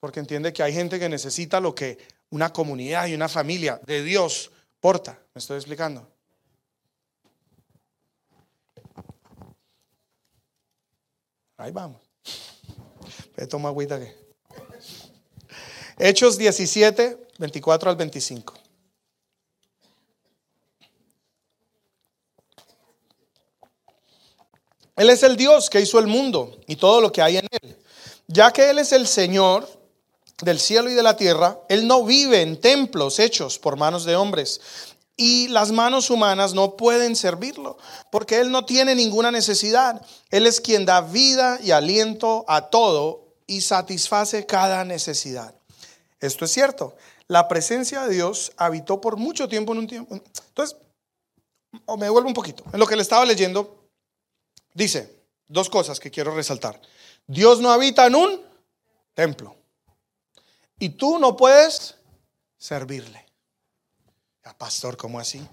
Porque entiende que hay gente que necesita lo que una comunidad y una familia de Dios porta. ¿Me estoy explicando? Ahí vamos. ¿Qué toma agüita qué? Hechos 17, 24 al 25. Él es el Dios que hizo el mundo y todo lo que hay en él. Ya que Él es el Señor del cielo y de la tierra, Él no vive en templos hechos por manos de hombres. Y las manos humanas no pueden servirlo, porque Él no tiene ninguna necesidad. Él es quien da vida y aliento a todo y satisface cada necesidad. Esto es cierto. La presencia de Dios habitó por mucho tiempo en un tiempo. Entonces, o me vuelvo un poquito. En lo que le estaba leyendo, dice dos cosas que quiero resaltar. Dios no habita en un templo. Y tú no puedes servirle. Ya, pastor, ¿cómo así?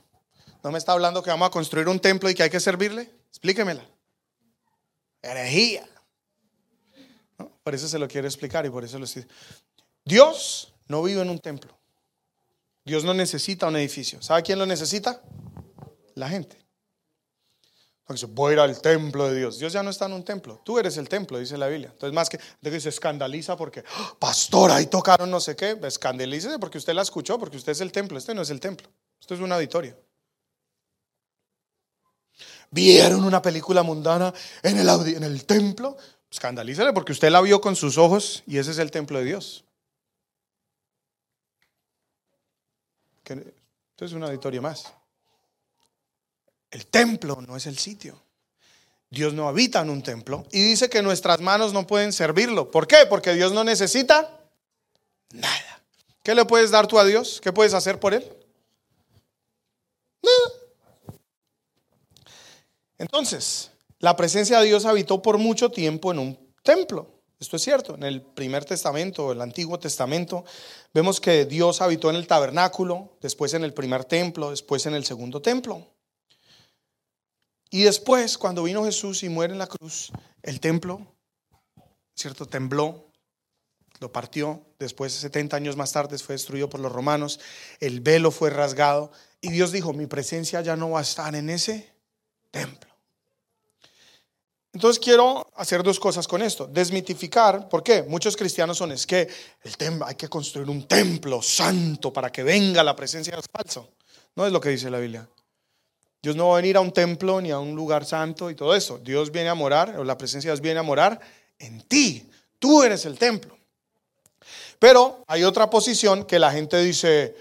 ¿No me está hablando que vamos a construir un templo y que hay que servirle? Explíquemela. Herejía. Por eso se lo quiero explicar y por eso lo estoy. Dios no vive en un templo. Dios no necesita un edificio. ¿Sabe quién lo necesita? La gente. Entonces, voy a ir al templo de Dios. Dios ya no está en un templo. Tú eres el templo, dice la Biblia. Entonces, más que que se escandaliza porque, ¡Ah, pastor, ahí tocaron no sé qué, escandalícese porque usted la escuchó, porque usted es el templo. Este no es el templo. Esto es un auditorio. ¿Vieron una película mundana en el, en el templo? Escandalícele porque usted la vio con sus ojos y ese es el templo de Dios. Esto es un auditorio más. El templo no es el sitio. Dios no habita en un templo y dice que nuestras manos no pueden servirlo. ¿Por qué? Porque Dios no necesita nada. ¿Qué le puedes dar tú a Dios? ¿Qué puedes hacer por Él? Nada. Entonces, la presencia de Dios habitó por mucho tiempo en un templo. Esto es cierto. En el primer testamento, el antiguo testamento, vemos que Dios habitó en el tabernáculo, después en el primer templo, después en el segundo templo. Y después, cuando vino Jesús y muere en la cruz, el templo, ¿cierto? Tembló, lo partió. Después, 70 años más tarde, fue destruido por los romanos. El velo fue rasgado. Y Dios dijo, mi presencia ya no va a estar en ese templo. Entonces quiero hacer dos cosas con esto. Desmitificar, ¿por qué? Muchos cristianos son, es que el templo, hay que construir un templo santo para que venga la presencia de Dios falso. No es lo que dice la Biblia. Dios no va a venir a un templo ni a un lugar santo y todo eso. Dios viene a morar, o la presencia de Dios viene a morar en ti. Tú eres el templo. Pero hay otra posición que la gente dice,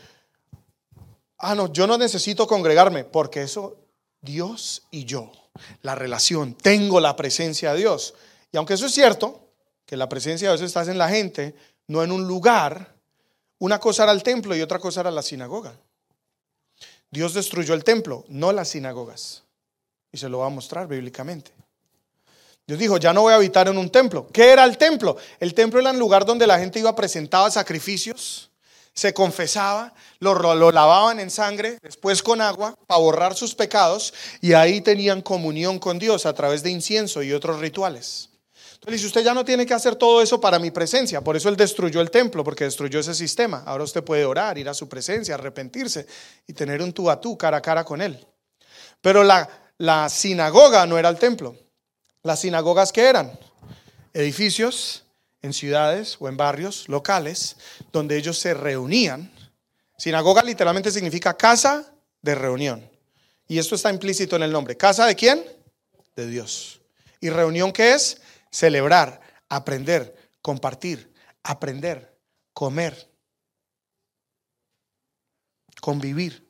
ah, no, yo no necesito congregarme, porque eso, Dios y yo, la relación, tengo la presencia de Dios. Y aunque eso es cierto, que la presencia de Dios está en la gente, no en un lugar, una cosa era el templo y otra cosa era la sinagoga. Dios destruyó el templo, no las sinagogas. Y se lo va a mostrar bíblicamente. Dios dijo, ya no voy a habitar en un templo. ¿Qué era el templo? El templo era un lugar donde la gente iba presentaba sacrificios, se confesaba, lo, lo, lavaban en sangre, después con agua, para borrar sus pecados, y ahí tenían comunión con Dios a través de incienso y otros rituales. Entonces dice, usted ya no tiene que hacer todo eso para mi presencia. Por eso él destruyó el templo, porque destruyó ese sistema. Ahora usted puede orar, ir a su presencia, arrepentirse y tener un tú a tú, cara a cara con él. Pero la, la sinagoga no era el templo. Las sinagogas que eran edificios en ciudades o en barrios locales donde ellos se reunían. Sinagoga literalmente significa casa de reunión. Y esto está implícito en el nombre. ¿Casa de quién? De Dios. ¿Y reunión qué es? Celebrar, aprender, compartir, aprender, comer, convivir.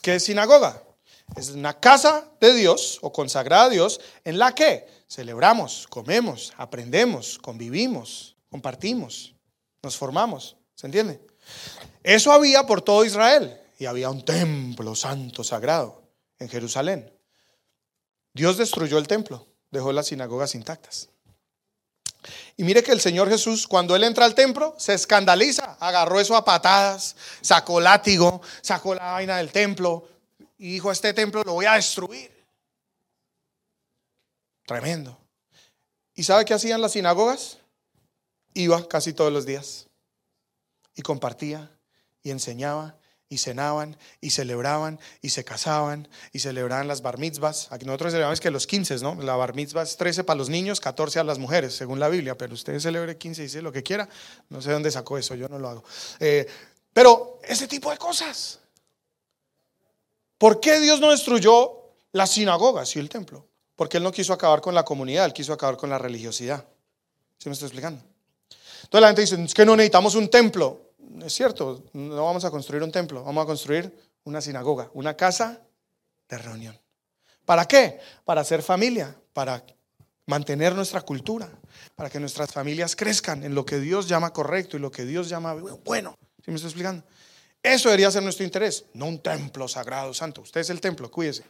¿qué es sinagoga? Es una casa de Dios o consagrada a Dios en la que celebramos, comemos, aprendemos, convivimos, compartimos, nos formamos. ¿Se entiende? Eso había por todo Israel y había un templo santo, sagrado en Jerusalén. Dios destruyó el templo, dejó las sinagogas intactas. Y mire que el Señor Jesús, cuando Él entra al templo, se escandaliza, agarró eso a patadas, sacó látigo, sacó la vaina del templo y dijo, este templo lo voy a destruir. Tremendo. ¿Y sabe qué hacían las sinagogas? Iba casi todos los días y compartía y enseñaba y cenaban y celebraban y se casaban y celebraban las bar mitzvahs. Aquí nosotros celebramos que los 15, ¿no? La bar mitzvah es 13 para los niños, 14 a las mujeres, según la Biblia, pero usted celebre 15 y dice lo que quiera. No sé dónde sacó eso, yo no lo hago. Eh, pero ese tipo de cosas. ¿Por qué Dios no destruyó las sinagogas y el templo? Porque Él no quiso acabar con la comunidad, Él quiso acabar con la religiosidad. ¿Se me está explicando? Entonces la gente dice, es que no necesitamos un templo es cierto, no vamos a construir un templo, vamos a construir una sinagoga, una casa de reunión. ¿Para qué? Para hacer familia, para mantener nuestra cultura, para que nuestras familias crezcan en lo que Dios llama correcto y lo que Dios llama bueno. ¿Sí me estoy explicando? Eso debería ser nuestro interés, no un templo sagrado, santo. Usted es el templo, cuídese.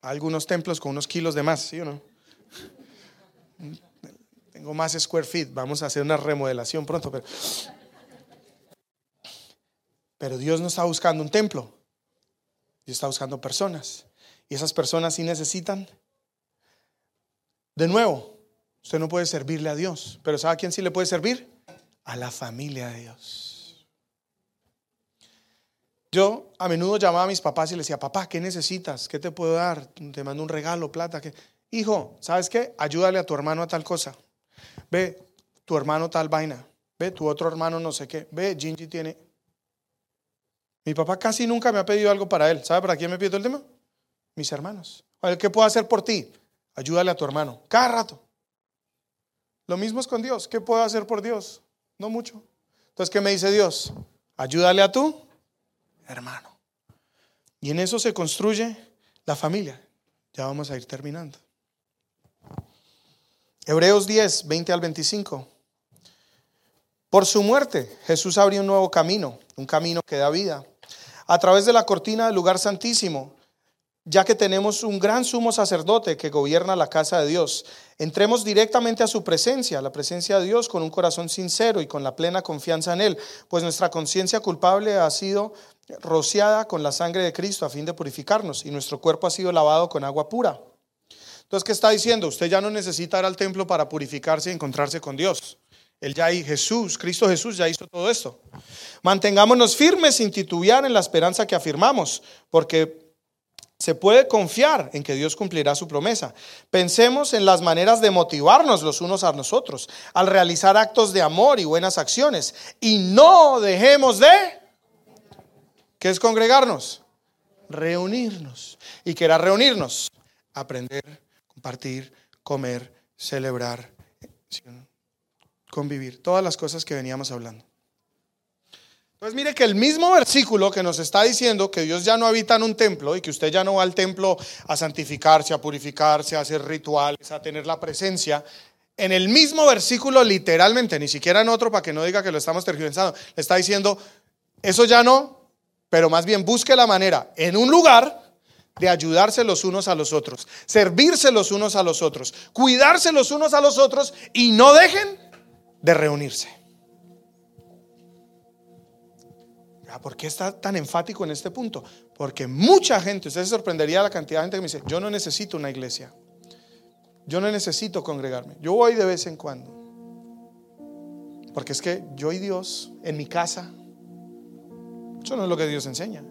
Algunos templos con unos kilos de más, ¿sí o no? Tengo más square feet, vamos a hacer una remodelación pronto, pero, pero Dios no está buscando un templo, Dios está buscando personas. Y esas personas sí necesitan. De nuevo, usted no puede servirle a Dios, pero ¿sabe a quién sí le puede servir? A la familia de Dios. Yo a menudo llamaba a mis papás y les decía, papá, ¿qué necesitas? ¿Qué te puedo dar? Te mando un regalo, plata. ¿qué? Hijo, ¿sabes qué? Ayúdale a tu hermano a tal cosa. Ve, tu hermano tal vaina. Ve, tu otro hermano no sé qué. Ve, Gingy tiene. Mi papá casi nunca me ha pedido algo para él. ¿Sabe para quién me pidió el tema? Mis hermanos. ¿Qué puedo hacer por ti? Ayúdale a tu hermano. Cada rato. Lo mismo es con Dios. ¿Qué puedo hacer por Dios? No mucho. Entonces, ¿qué me dice Dios? Ayúdale a tu hermano. Y en eso se construye la familia. Ya vamos a ir terminando. Hebreos 10, 20 al 25. Por su muerte, Jesús abrió un nuevo camino, un camino que da vida, a través de la cortina del lugar santísimo, ya que tenemos un gran sumo sacerdote que gobierna la casa de Dios. Entremos directamente a su presencia, la presencia de Dios, con un corazón sincero y con la plena confianza en Él, pues nuestra conciencia culpable ha sido rociada con la sangre de Cristo a fin de purificarnos y nuestro cuerpo ha sido lavado con agua pura. Entonces, ¿qué está diciendo? Usted ya no necesita ir al templo para purificarse y encontrarse con Dios. Él ya y Jesús, Cristo Jesús ya hizo todo esto. Mantengámonos firmes sin titubear en la esperanza que afirmamos, porque se puede confiar en que Dios cumplirá su promesa. Pensemos en las maneras de motivarnos los unos a nosotros al realizar actos de amor y buenas acciones. Y no dejemos de... ¿Qué es congregarnos? Reunirnos. ¿Y qué era reunirnos? Aprender compartir, comer, celebrar, convivir, todas las cosas que veníamos hablando. Entonces mire que el mismo versículo que nos está diciendo que Dios ya no habita en un templo y que usted ya no va al templo a santificarse, a purificarse, a hacer rituales, a tener la presencia, en el mismo versículo literalmente, ni siquiera en otro para que no diga que lo estamos tergiversando, le está diciendo, eso ya no, pero más bien busque la manera en un lugar de ayudarse los unos a los otros, servirse los unos a los otros, cuidarse los unos a los otros y no dejen de reunirse. ¿Por qué está tan enfático en este punto? Porque mucha gente, usted se sorprendería la cantidad de gente que me dice, yo no necesito una iglesia, yo no necesito congregarme, yo voy de vez en cuando. Porque es que yo y Dios en mi casa, eso no es lo que Dios enseña.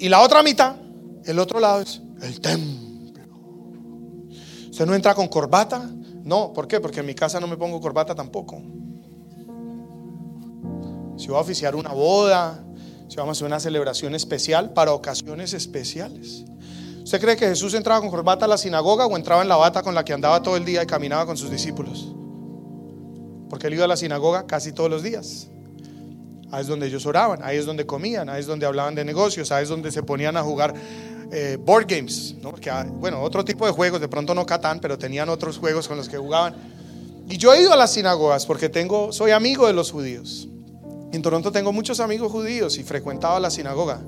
Y la otra mitad, el otro lado es el templo. Usted no entra con corbata. No, ¿por qué? Porque en mi casa no me pongo corbata tampoco. Si voy a oficiar una boda, si vamos a hacer una celebración especial para ocasiones especiales. ¿Usted cree que Jesús entraba con corbata a la sinagoga o entraba en la bata con la que andaba todo el día y caminaba con sus discípulos? Porque él iba a la sinagoga casi todos los días. Ahí es donde ellos oraban, ahí es donde comían, ahí es donde hablaban de negocios, ahí es donde se ponían a jugar eh, board games, ¿no? Ah, bueno, otro tipo de juegos, de pronto no Catán, pero tenían otros juegos con los que jugaban. Y yo he ido a las sinagogas porque tengo, soy amigo de los judíos. En Toronto tengo muchos amigos judíos y frecuentaba la sinagoga.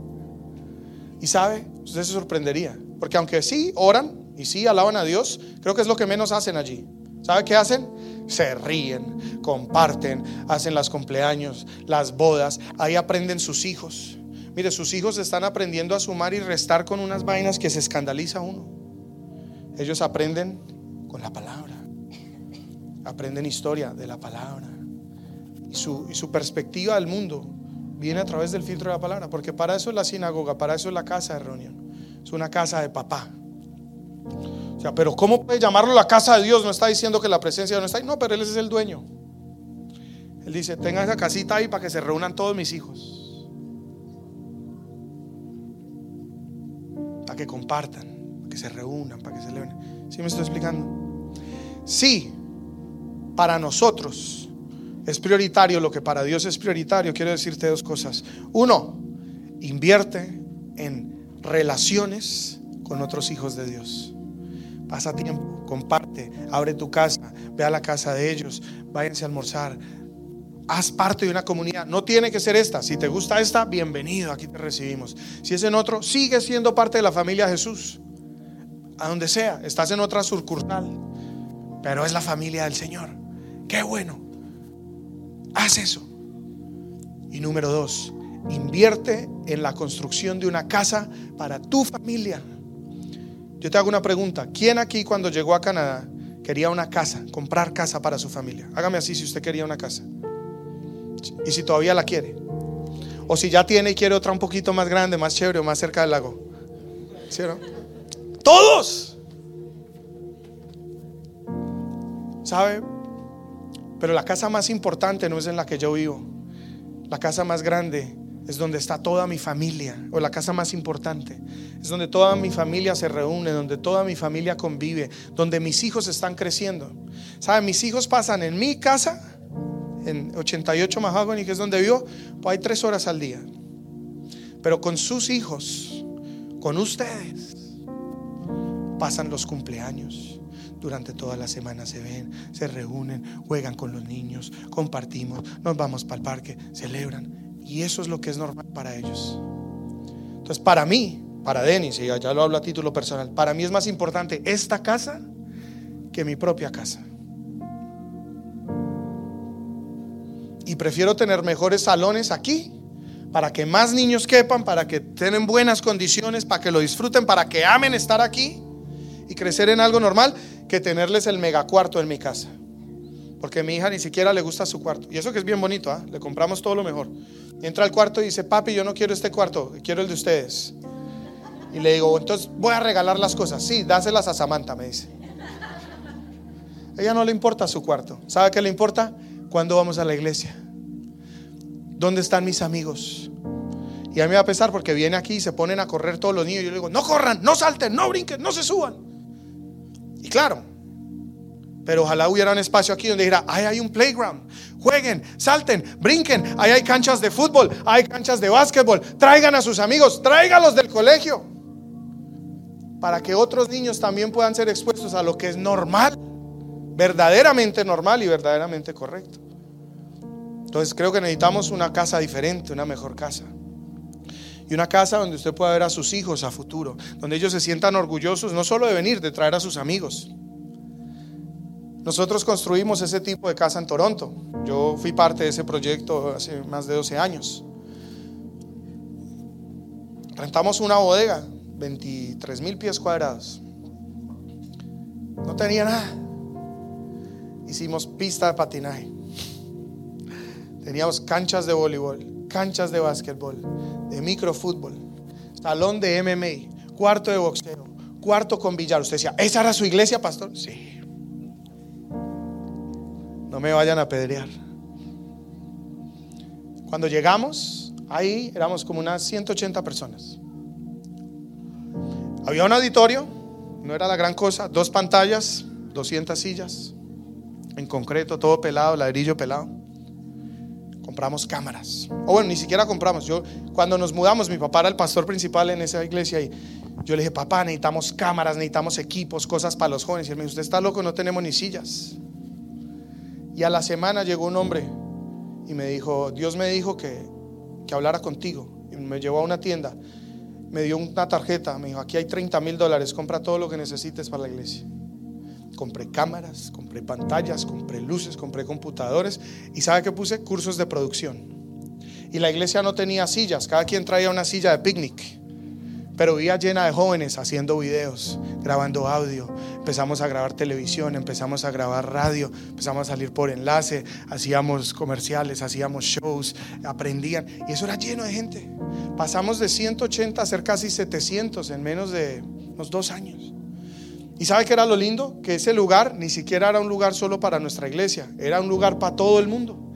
Y sabe, usted se sorprendería, porque aunque sí oran y sí alaban a Dios, creo que es lo que menos hacen allí. ¿Sabe qué hacen? Se ríen, comparten, hacen las cumpleaños, las bodas, ahí aprenden sus hijos. Mire, sus hijos están aprendiendo a sumar y restar con unas vainas que se escandaliza uno. Ellos aprenden con la palabra, aprenden historia de la palabra. y su, y su perspectiva del mundo viene a través del filtro de la palabra, porque para eso es la sinagoga, para eso es la casa de reunión. Es una casa de papá. Pero ¿cómo puede llamarlo la casa de Dios? No está diciendo que la presencia no está ahí. No, pero Él es el dueño. Él dice, tenga esa casita ahí para que se reúnan todos mis hijos. Para que compartan, para que se reúnan, para que se celebren. ¿Sí me estoy explicando? Sí, para nosotros es prioritario lo que para Dios es prioritario. Quiero decirte dos cosas. Uno, invierte en relaciones con otros hijos de Dios. Pasa tiempo, comparte, abre tu casa, ve a la casa de ellos, váyanse a almorzar, haz parte de una comunidad. No tiene que ser esta. Si te gusta esta, bienvenido, aquí te recibimos. Si es en otro, sigue siendo parte de la familia Jesús. A donde sea, estás en otra sucursal, pero es la familia del Señor. Qué bueno. Haz eso. Y número dos, invierte en la construcción de una casa para tu familia. Yo te hago una pregunta. ¿Quién aquí cuando llegó a Canadá quería una casa, comprar casa para su familia? Hágame así si usted quería una casa y si todavía la quiere. O si ya tiene y quiere otra un poquito más grande, más chévere o más cerca del lago. ¿Sí Todos. ¿Sabe? Pero la casa más importante no es en la que yo vivo. La casa más grande es donde está toda mi familia, o la casa más importante. Es donde toda mi familia se reúne, donde toda mi familia convive, donde mis hijos están creciendo. ¿Saben? Mis hijos pasan en mi casa en 88 Mahogany, que es donde vivo, pues hay tres horas al día. Pero con sus hijos, con ustedes, pasan los cumpleaños. Durante toda la semana se ven, se reúnen, juegan con los niños, compartimos, nos vamos para el parque, celebran. Y eso es lo que es normal para ellos. Entonces, para mí, para Denis, y ya lo hablo a título personal, para mí es más importante esta casa que mi propia casa. y prefiero tener mejores salones aquí para que más niños quepan, para que tengan buenas condiciones, para que lo disfruten, para que amen estar aquí y crecer en algo normal, que tenerles el megacuarto en mi casa. Porque mi hija ni siquiera le gusta su cuarto. Y eso que es bien bonito, ¿ah? le compramos todo lo mejor. entra al cuarto y dice, papi, yo no quiero este cuarto, quiero el de ustedes. Y le digo, entonces voy a regalar las cosas. Sí, dáselas a Samantha, me dice. ella no le importa su cuarto. ¿Sabe qué le importa? ¿Cuándo vamos a la iglesia? ¿Dónde están mis amigos? Y a mí me va a pesar porque viene aquí y se ponen a correr todos los niños. Y yo le digo, no corran, no salten, no brinquen, no se suban. Y claro, pero ojalá hubiera un espacio aquí donde dijera, ahí hay un playground. Jueguen, salten, brinquen. Ahí hay canchas de fútbol, hay canchas de básquetbol. Traigan a sus amigos, tráigalos del colegio. Para que otros niños también puedan ser expuestos a lo que es normal verdaderamente normal y verdaderamente correcto. Entonces creo que necesitamos una casa diferente, una mejor casa. Y una casa donde usted pueda ver a sus hijos a futuro, donde ellos se sientan orgullosos no solo de venir, de traer a sus amigos. Nosotros construimos ese tipo de casa en Toronto. Yo fui parte de ese proyecto hace más de 12 años. Rentamos una bodega, 23 mil pies cuadrados. No tenía nada hicimos pista de patinaje. Teníamos canchas de voleibol, canchas de básquetbol, de microfútbol, salón de MMA, cuarto de boxeo, cuarto con billar. Usted decía, ¿esa era su iglesia, pastor? Sí. No me vayan a pedrear. Cuando llegamos, ahí éramos como unas 180 personas. Había un auditorio, no era la gran cosa, dos pantallas, 200 sillas, en concreto, todo pelado, ladrillo pelado. Compramos cámaras. O bueno, ni siquiera compramos. Yo, cuando nos mudamos, mi papá era el pastor principal en esa iglesia y yo le dije, papá, necesitamos cámaras, necesitamos equipos, cosas para los jóvenes. Y él me dijo, usted está loco, no tenemos ni sillas. Y a la semana llegó un hombre y me dijo, Dios me dijo que, que hablara contigo. Y me llevó a una tienda, me dio una tarjeta, me dijo, aquí hay 30 mil dólares, compra todo lo que necesites para la iglesia compré cámaras, compré pantallas, compré luces, compré computadores y ¿sabe qué puse? Cursos de producción. Y la iglesia no tenía sillas, cada quien traía una silla de picnic. Pero vivía llena de jóvenes haciendo videos, grabando audio. Empezamos a grabar televisión, empezamos a grabar radio, empezamos a salir por enlace, hacíamos comerciales, hacíamos shows, aprendían. Y eso era lleno de gente. Pasamos de 180 a ser casi 700 en menos de unos dos años. ¿Y sabe qué era lo lindo? Que ese lugar ni siquiera era un lugar solo para nuestra iglesia, era un lugar para todo el mundo.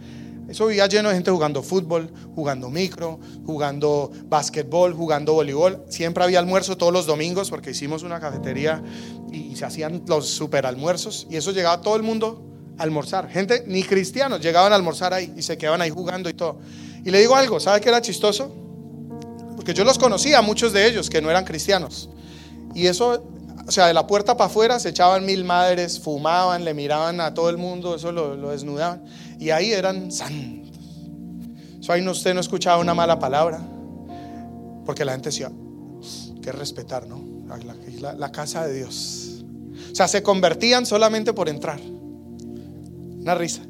Eso vivía lleno de gente jugando fútbol, jugando micro, jugando básquetbol, jugando voleibol. Siempre había almuerzo todos los domingos porque hicimos una cafetería y se hacían los super almuerzos. Y eso llegaba todo el mundo a almorzar. Gente, ni cristianos, llegaban a almorzar ahí y se quedaban ahí jugando y todo. Y le digo algo, ¿sabe qué era chistoso? Porque yo los conocía, muchos de ellos, que no eran cristianos. Y eso, o sea, de la puerta para afuera se echaban mil madres, fumaban, le miraban a todo el mundo, eso lo, lo desnudaban y ahí eran santos. So, ahí usted no escuchaba una mala palabra, porque la gente decía, que respetar, ¿no? La, la, casa de Dios. O sea, se convertían solamente por entrar. Una risa.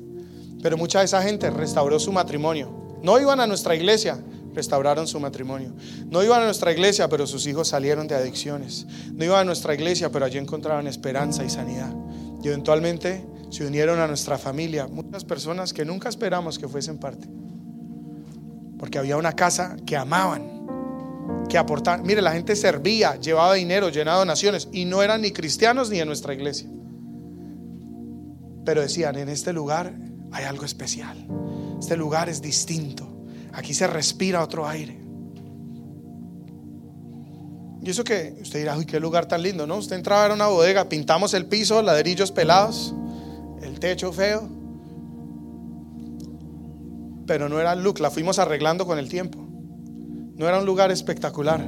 Pero mucha de esa gente restauró su matrimonio. No iban a nuestra iglesia, restauraron su matrimonio. No iban a nuestra iglesia, pero sus hijos salieron de adicciones. No iban a nuestra iglesia, pero allí encontraron esperanza y sanidad. Y eventualmente se unieron a nuestra familia muchas personas que nunca esperamos que fuesen parte. Porque había una casa que amaban, que aportaban. Mire, la gente servía, llevaba dinero, llenaba donaciones y no eran ni cristianos ni en nuestra iglesia. Pero decían, en este lugar hay algo especial. Este lugar es distinto. Aquí se respira otro aire. Y eso que usted dirá, uy, qué lugar tan lindo, ¿no? Usted entraba en una bodega, pintamos el piso, ladrillos pelados el techo feo. Pero no era look, la fuimos arreglando con el tiempo. No era un lugar espectacular,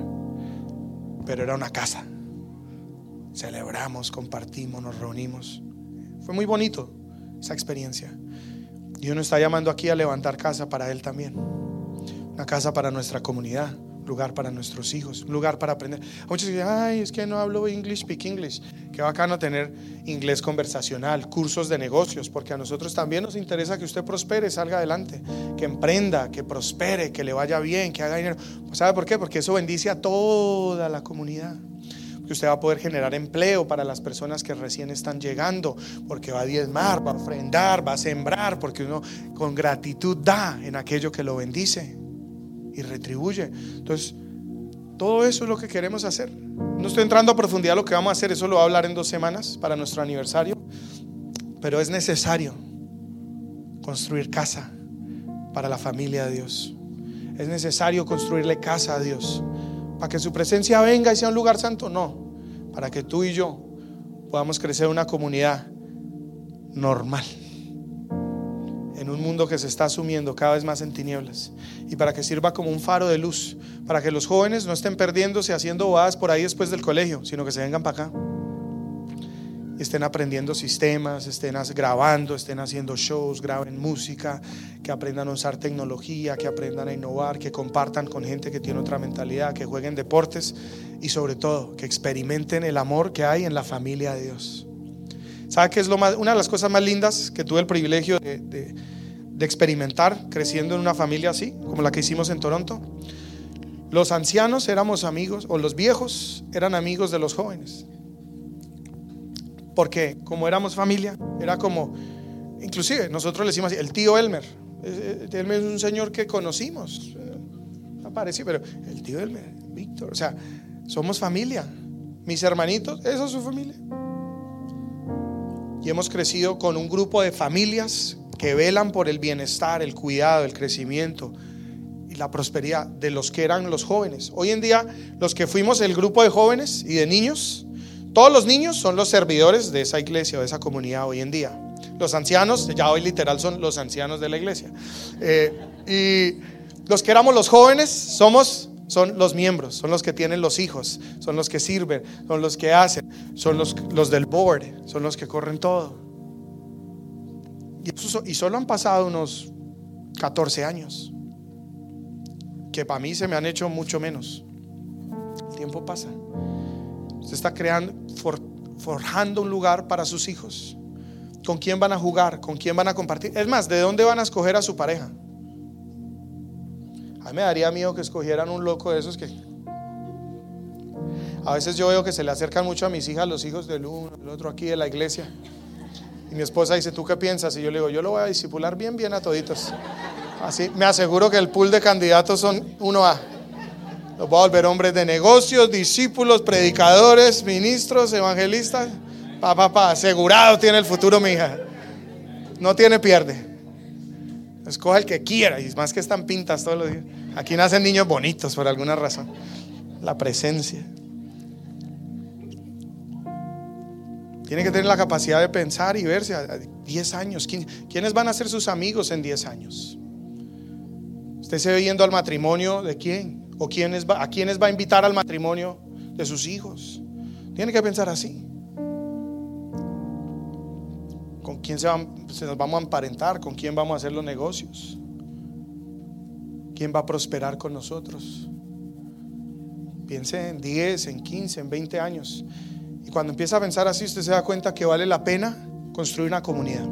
pero era una casa. Celebramos, compartimos, nos reunimos. Fue muy bonito esa experiencia. Y uno está llamando aquí a levantar casa para Él también. Una casa para nuestra comunidad lugar para nuestros hijos, un lugar para aprender. Muchos dicen, ay, es que no hablo English, speak English. Qué bacano tener inglés conversacional, cursos de negocios, porque a nosotros también nos interesa que usted prospere, salga adelante, que emprenda, que prospere, que le vaya bien, que haga dinero. ¿Sabe por qué? Porque eso bendice a toda la comunidad. Que usted va a poder generar empleo para las personas que recién están llegando, porque va a diezmar, va a ofrendar, va a sembrar, porque uno con gratitud da en aquello que lo bendice y retribuye. Entonces, todo eso es lo que queremos hacer. No estoy entrando a profundidad lo que vamos a hacer, eso lo voy a hablar en dos semanas para nuestro aniversario, pero es necesario construir casa para la familia de Dios. Es necesario construirle casa a Dios. Para que su presencia venga y sea un lugar santo, no. Para que tú y yo podamos crecer una comunidad normal en un mundo que se está sumiendo cada vez más en tinieblas y para que sirva como un faro de luz, para que los jóvenes no estén perdiéndose haciendo bobadas por ahí después del colegio, sino que se vengan para acá. Y estén aprendiendo sistemas, estén grabando, estén haciendo shows, graben música, que aprendan a usar tecnología, que aprendan a innovar, que compartan con gente que tiene otra mentalidad, que jueguen deportes y sobre todo que experimenten el amor que hay en la familia de Dios. ¿Sabe qué es lo más, una de las cosas más lindas que tuve el privilegio de, de, experimentar creciendo en una familia así, como la que hicimos en Toronto? Los ancianos éramos amigos, o los viejos eran amigos de los jóvenes. Porque como éramos familia, era como, inclusive nosotros le decimos así, el tío Elmer. Elmer es un señor que conocimos, apareció, pero el tío Elmer, Víctor, o sea, somos familia. Mis hermanitos, esa es su familia y hemos crecido con un grupo de familias que velan por el bienestar, el cuidado, el crecimiento y la prosperidad de los que eran los jóvenes. Hoy en día, los que fuimos el grupo de jóvenes y de niños, todos los niños son los servidores de esa iglesia o de esa comunidad hoy en día. Los ancianos, ya hoy literal son los ancianos de la iglesia. Eh, y los que éramos los jóvenes somos son los miembros, son los que tienen los hijos, son los que sirven, son los que hacen, son los, los del board, son los que corren todo. Y, solo han pasado unos 14 años, que para mí se me han hecho mucho menos. El tiempo pasa. Se está creando, forjando un lugar para sus hijos. ¿Con quién van a jugar? ¿Con quién van a compartir? Es más, ¿de dónde van a escoger a su pareja? A mí me daría miedo que escogieran un loco de esos que A veces yo veo que se le acercan mucho a mis hijas los hijos del uno, del otro aquí de la iglesia. Y mi esposa dice, ¿tú qué piensas? Y yo le digo, yo lo voy a disipular bien, bien a toditos. Así, me aseguro que el pool de candidatos son 1A. Los voy a volver hombres de negocios, discípulos, predicadores, ministros, evangelistas. Pa, pa, pa, asegurado tiene el futuro mi hija. No tiene pierde. Escoja el que quiera. Y más que están pintas todos los días. Aquí nacen niños bonitos por alguna razón. La presencia. Tiene que tener la capacidad de pensar y verse a 10 años. ¿Quiénes van a ser sus amigos en 10 años? ¿Usted se ve yendo al matrimonio de quién? ¿O quiénes va, a quiénes va a invitar al matrimonio de sus hijos? Tiene que pensar así. ¿Con quién se, se nos vamos a emparentar? ¿Con quién vamos a hacer los negocios? ¿Quién va a prosperar con nosotros? Piense en 10, en 15, en 20 años. Y cuando empieza a pensar así, usted se da cuenta que vale la pena construir una comunidad.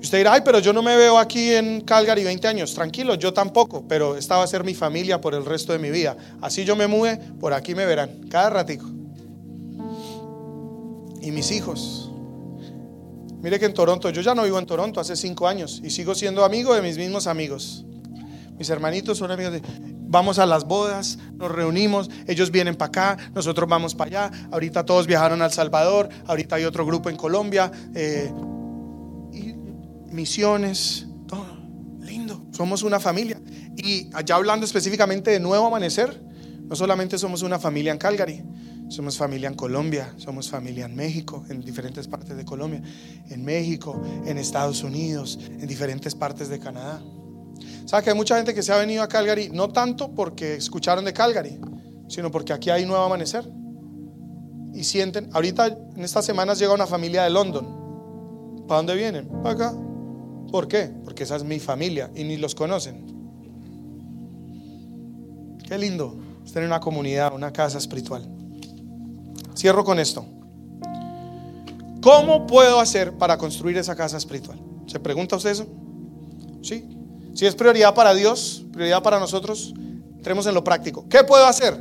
Y usted dirá, ay, pero yo no me veo aquí en Calgary 20 años. Tranquilo, yo tampoco, pero esta va a ser mi familia por el resto de mi vida. Así yo me mueve, por aquí me verán, cada ratico. Y mis hijos. Mire que en Toronto, yo ya no vivo en Toronto hace cinco años y sigo siendo amigo de mis mismos amigos. Mis hermanitos son amigos de vamos a las bodas, nos reunimos, ellos vienen para acá, nosotros vamos para allá, ahorita todos viajaron al Salvador, ahorita hay otro grupo en Colombia, eh, misiones, todo lindo, somos una familia. Y allá hablando específicamente de Nuevo Amanecer, no solamente somos una familia en Calgary, somos familia en Colombia, somos familia en México, en diferentes partes de Colombia, en México, en Estados Unidos, en diferentes partes de Canadá. ¿Sabe que hay mucha gente que se ha venido a Calgary no tanto porque escucharon de Calgary, sino porque aquí hay nuevo amanecer? Y sienten, ahorita en estas semanas llega una familia de London. ¿Para dónde vienen? Para acá. ¿Por qué? Porque esa es mi familia y ni los conocen. Qué lindo tener una comunidad, una casa espiritual. Cierro con esto. ¿Cómo puedo hacer para construir esa casa espiritual? ¿Se pregunta usted eso? Sí. Si es prioridad para Dios, prioridad para nosotros, entremos en lo práctico. ¿Qué puedo hacer?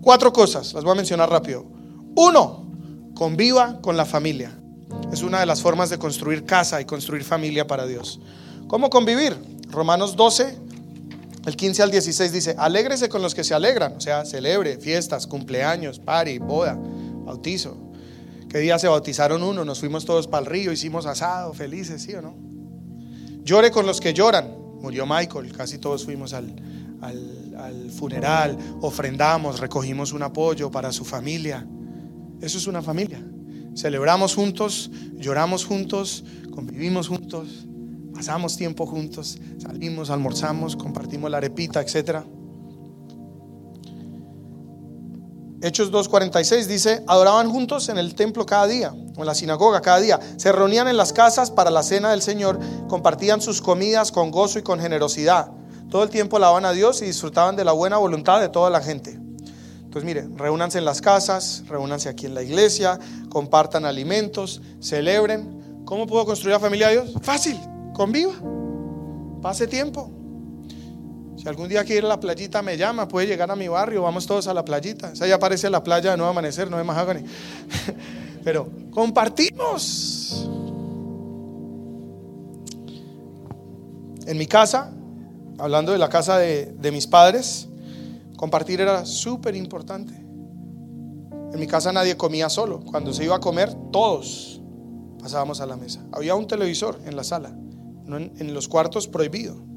Cuatro cosas, las voy a mencionar rápido. Uno, conviva con la familia. Es una de las formas de construir casa y construir familia para Dios. ¿Cómo convivir? Romanos 12, el 15 al 16 dice, alégrese con los que se alegran, o sea, celebre fiestas, cumpleaños, party, boda, bautizo. ¿Qué día se bautizaron uno? Nos fuimos todos para el río, hicimos asado, felices, ¿sí o no? Llore con los que lloran murió Michael, casi todos fuimos al, funeral, ofrendamos, recogimos un apoyo para su familia. Eso es una familia. Celebramos juntos, lloramos juntos, convivimos juntos, pasamos tiempo juntos, salimos, almorzamos, compartimos la arepita, etc. Hechos 2.46 dice, adoraban juntos en el templo cada día, o en la sinagoga cada día. Se reunían en las casas para la cena del Señor, compartían sus comidas con gozo y con generosidad. Todo el tiempo alaban a Dios y disfrutaban de la buena voluntad de toda la gente. Entonces, mire, reúnanse en las casas, reúnanse aquí en la iglesia, compartan alimentos, celebren. ¿Cómo puedo construir la familia de Dios? Fácil, conviva, pase tiempo. Si algún día quiere ir a la playita, me llama, puede llegar a mi barrio, vamos todos a la playita. Esa ya parece la playa de Nuevo Amanecer, no de Mahagani. Pero compartimos. En mi casa, hablando de la casa de, mis padres, compartir era súper importante. En mi casa nadie comía solo. Cuando se iba a comer, todos pasábamos a la mesa. Había un televisor en la sala, en, en los cuartos prohibido.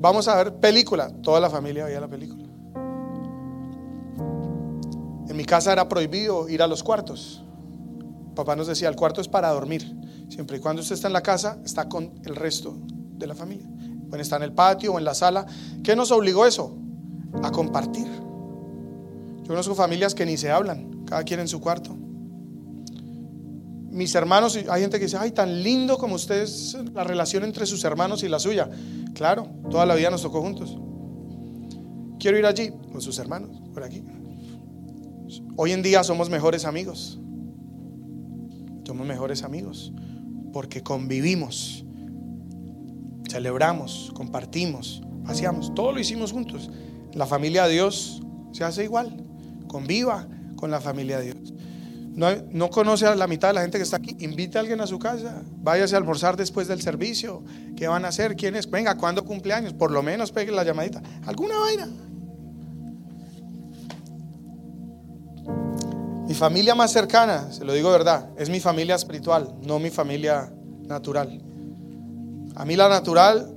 Vamos a ver película. Toda la familia veía la película. En mi casa era prohibido ir a los cuartos. Papá nos decía, el cuarto es para dormir. Siempre y cuando usted está en la casa, está con el resto de la familia. Bueno, está en el patio o en la sala. ¿Qué nos obligó eso? A compartir. Yo conozco familias que ni se hablan, cada quien en su cuarto. Mis hermanos, hay gente que dice, ay, tan lindo como ustedes, la relación entre sus hermanos y la suya. Claro, toda la vida nos tocó juntos. Quiero ir allí con sus hermanos, por aquí. Hoy en día somos mejores amigos. Somos mejores amigos porque convivimos, celebramos, compartimos, paseamos. Todo lo hicimos juntos. La familia de Dios se hace igual. Conviva con la familia de Dios. No, conoce a la mitad de la gente que está aquí. Invite a alguien a su casa. Váyase a almorzar después del servicio. ¿Qué van a hacer? ¿Quién es? Venga, ¿cuándo cumpleaños? Por lo menos pegue la llamadita. ¿Alguna vaina? Mi familia más cercana, se lo digo verdad, es mi familia espiritual, no mi familia natural. A mí la natural,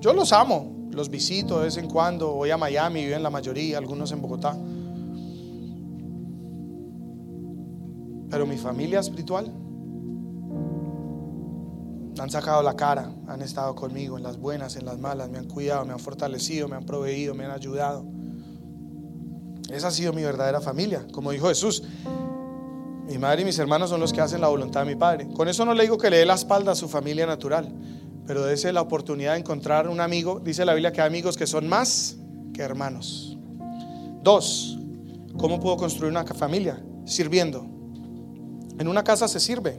yo los amo, los visito de vez en cuando, voy a Miami, viven la mayoría, algunos en Bogotá. Pero mi familia espiritual han sacado la cara, han estado conmigo en las buenas, en las malas, me han cuidado, me han fortalecido, me han proveído, me han ayudado. Esa ha sido mi verdadera familia. Como dijo Jesús, mi madre y mis hermanos son los que hacen la voluntad de mi Padre. Con eso no le digo que le dé la espalda a su familia natural, pero dése la oportunidad de encontrar un amigo. Dice la Biblia que hay amigos que son más que hermanos. Dos, ¿cómo puedo construir una familia? Sirviendo. En una casa se sirve.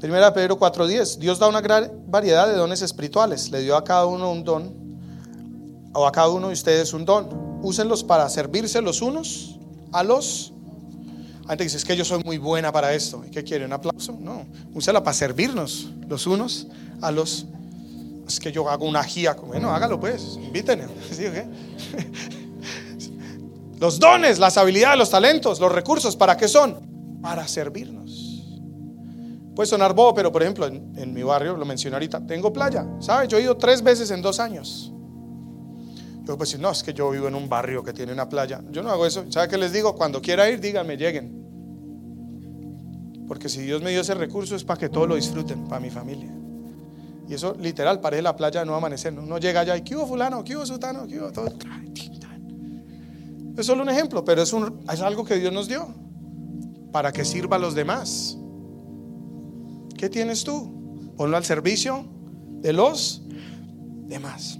Primera Pedro 4:10, Dios da una gran variedad de dones espirituales. Le dio a cada uno un don, o a cada uno de ustedes un don úsenlos para servirse los unos a los. Antes dices, es que yo soy muy buena para esto. ¿Y qué quiere? ¿Un aplauso? No, úsela para servirnos los unos a los. Es que yo hago una gía. Bueno, hágalo pues, invítenme. Los dones, las habilidades, los talentos, los recursos, ¿para qué son? Para servirnos. Puede sonar bobo, pero por ejemplo, en, mi barrio, lo mencioné ahorita, tengo playa. ¿Sabes? Yo he ido tres veces en dos años. Yo pues no, es que yo vivo en un barrio que tiene una playa. Yo no hago eso. ¿Sabe qué les digo? Cuando quiera ir, díganme, lleguen. Porque si Dios me dio ese recurso es para que todos lo disfruten, para mi familia. Y eso literal, parece la playa de no amanecer. Uno llega allá y ¿qué hubo fulano? ¿Qué hubo sutano? ¿Qué hubo todo? Es solo un ejemplo, pero es algo que Dios nos dio para que sirva a los demás. ¿Qué tienes tú? Ponlo al servicio de los demás.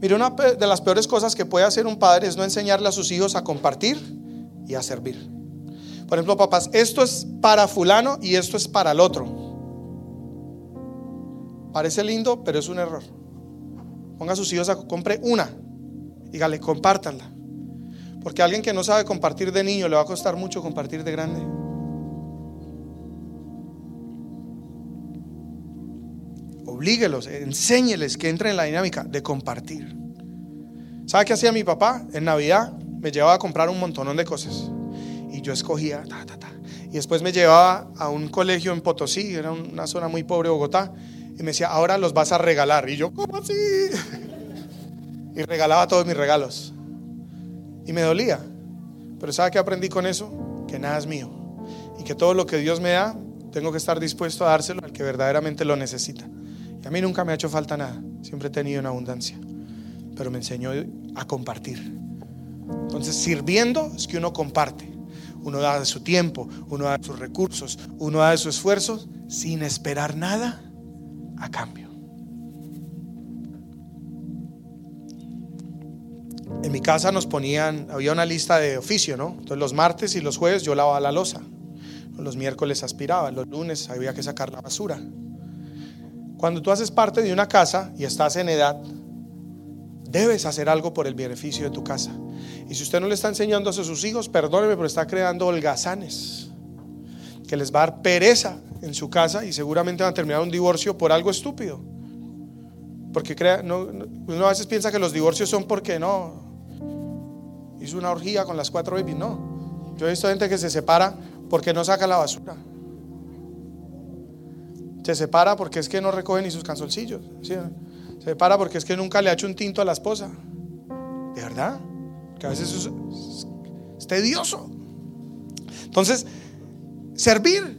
Mire, una de las peores cosas que puede hacer un padre es no enseñarle a sus hijos a compartir y a servir. Por ejemplo, papás, esto es para fulano y esto es para el otro. Parece lindo, pero es un error. Ponga a sus hijos a compre una. Dígale, compártanla. Porque alguien que no sabe compartir de niño le va a costar mucho compartir de grande. Oblíguelos, enséñeles que entren en la dinámica de compartir. ¿Sabe qué hacía mi papá? En Navidad me llevaba a comprar un montón de cosas. Y yo escogía, ta, ta, ta. Y después me llevaba a un colegio en Potosí, era una zona muy pobre de Bogotá. Y me decía, ahora los vas a regalar. Y yo, ¿cómo así? Y regalaba todos mis regalos. Y me dolía. Pero ¿sabe qué aprendí con eso? Que nada es mío. Y que todo lo que Dios me da, tengo que estar dispuesto a dárselo al que verdaderamente lo necesita. Y a mí nunca me ha hecho falta nada, siempre he tenido una abundancia, pero me enseñó a compartir. Entonces, sirviendo es que uno comparte, uno da de su tiempo, uno da de sus recursos, uno da de su esfuerzo sin esperar nada a cambio. En mi casa nos ponían, había una lista de oficio, ¿no? Entonces los martes y los jueves yo lavaba la losa, los miércoles aspiraba, los lunes había que sacar la basura. Cuando tú haces parte de una casa y estás en edad, debes hacer algo por el beneficio de tu casa. Y si usted no le está enseñando a sus hijos, perdóneme, pero está creando holgazanes que les va a dar pereza en su casa y seguramente van a terminar un divorcio por algo estúpido. Porque crea, no, uno a veces piensa que los divorcios son porque no hizo una orgía con las cuatro babies. No, yo he visto gente que se separa porque no saca la basura. Se separa porque es que no recoge ni sus canzoncillos. Se separa porque es que nunca le ha hecho un tinto a la esposa. ¿De verdad? Que a veces es, tedioso. Entonces, servir.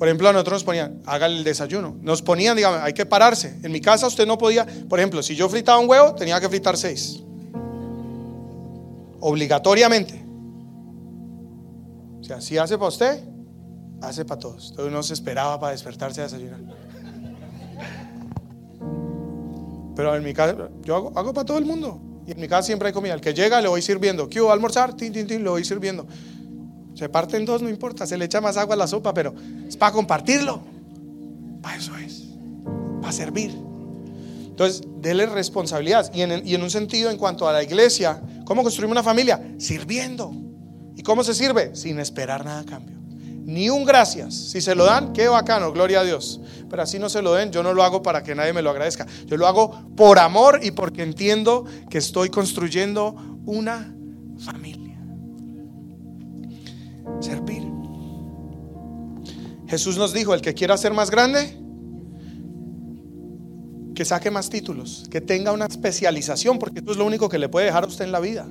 Por ejemplo, a nosotros nos ponían, haga el desayuno. Nos ponían, digamos, hay que pararse. En mi casa usted no podía, por ejemplo, si yo fritaba un huevo, tenía que fritar seis. Obligatoriamente. O sea, si hace para usted, hace para todos. Entonces uno se esperaba para despertarse a desayunar. Pero en mi casa, yo hago, para todo el mundo. Y en mi casa siempre hay comida. El que llega le voy sirviendo. ¿Qué almorzar? Tin, tin, tin, lo voy sirviendo. Se parten dos, no importa. Se le echa más agua a la sopa, pero es para compartirlo. Para eso es. Para servir. Entonces, déle responsabilidad. Y en, y en un sentido, en cuanto a la iglesia, ¿Cómo construimos una familia? Sirviendo. ¿Y cómo se sirve? Sin esperar nada a cambio. Ni un gracias. Si se lo dan, qué bacano, gloria a Dios. Pero así no se lo den, yo no lo hago para que nadie me lo agradezca. Yo lo hago por amor y porque entiendo que estoy construyendo una familia. Servir. Jesús nos dijo, el que quiera ser más grande, que saque más títulos, que tenga una especialización, porque eso es lo único que le puede dejar a usted en la vida.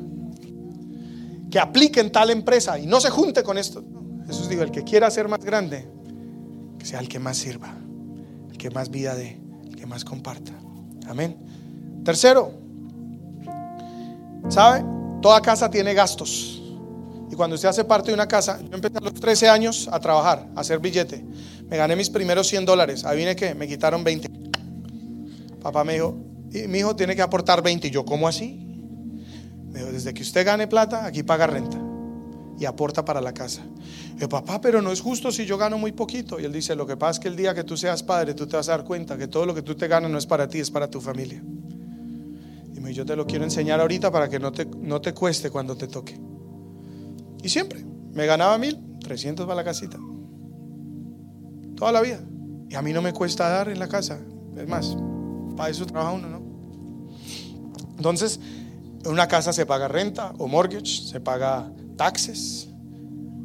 Que aplique en tal empresa y no se junte con esto. Jesús dijo, el que quiera ser más grande, que sea el que más sirva, el que más vida dé, el que más comparta. Amén. Tercero, ¿sabe? Toda casa tiene gastos. Y cuando usted hace parte de una casa, yo empecé a los 13 años a trabajar, a hacer billete. Me gané mis primeros 100 dólares. Ahí vine que me quitaron 20. Papá me dijo, mi hijo tiene que aportar 20. Y yo, ¿cómo así? Me dijo, desde que usted gane plata, aquí paga renta y aporta para la casa. yo, papá, pero no es justo si yo gano muy poquito. Y él dice, lo que pasa es que el día que tú seas padre, tú te vas a dar cuenta que todo lo que tú te ganas no es para ti, es para tu familia. Y me yo te lo quiero enseñar ahorita para que no te, no te cueste cuando te toque. Y siempre, me ganaba mil, trescientos para la casita. Toda la vida. Y a mí no me cuesta dar en la casa. Es más, para eso trabaja uno, ¿no? Entonces, en una casa se paga renta o mortgage, se paga taxes,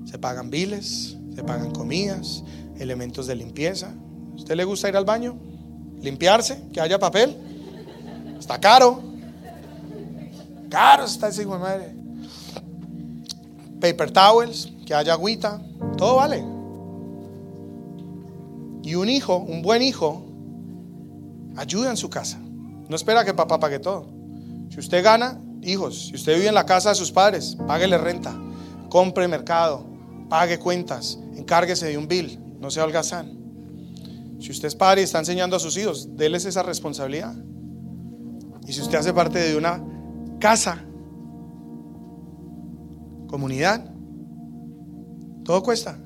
se pagan biles, se pagan comidas, elementos de limpieza. ¿Usted le gusta ir al baño? ¿Limpiarse? ¿Que haya papel? Está caro. Caro está ese hijo de madre. Paper towels, que haya agüita, todo vale. Y un hijo, un buen hijo, ayuda en su casa. No espera que papá pague todo. Si usted gana, hijos, si usted vive en la casa de sus padres, páguele renta, compre mercado, pague cuentas, encárguese de un bill, no sea holgazán. Si usted es padre y está enseñando a sus hijos, déles esa responsabilidad. Y si usted hace parte de una casa, comunidad, todo cuesta.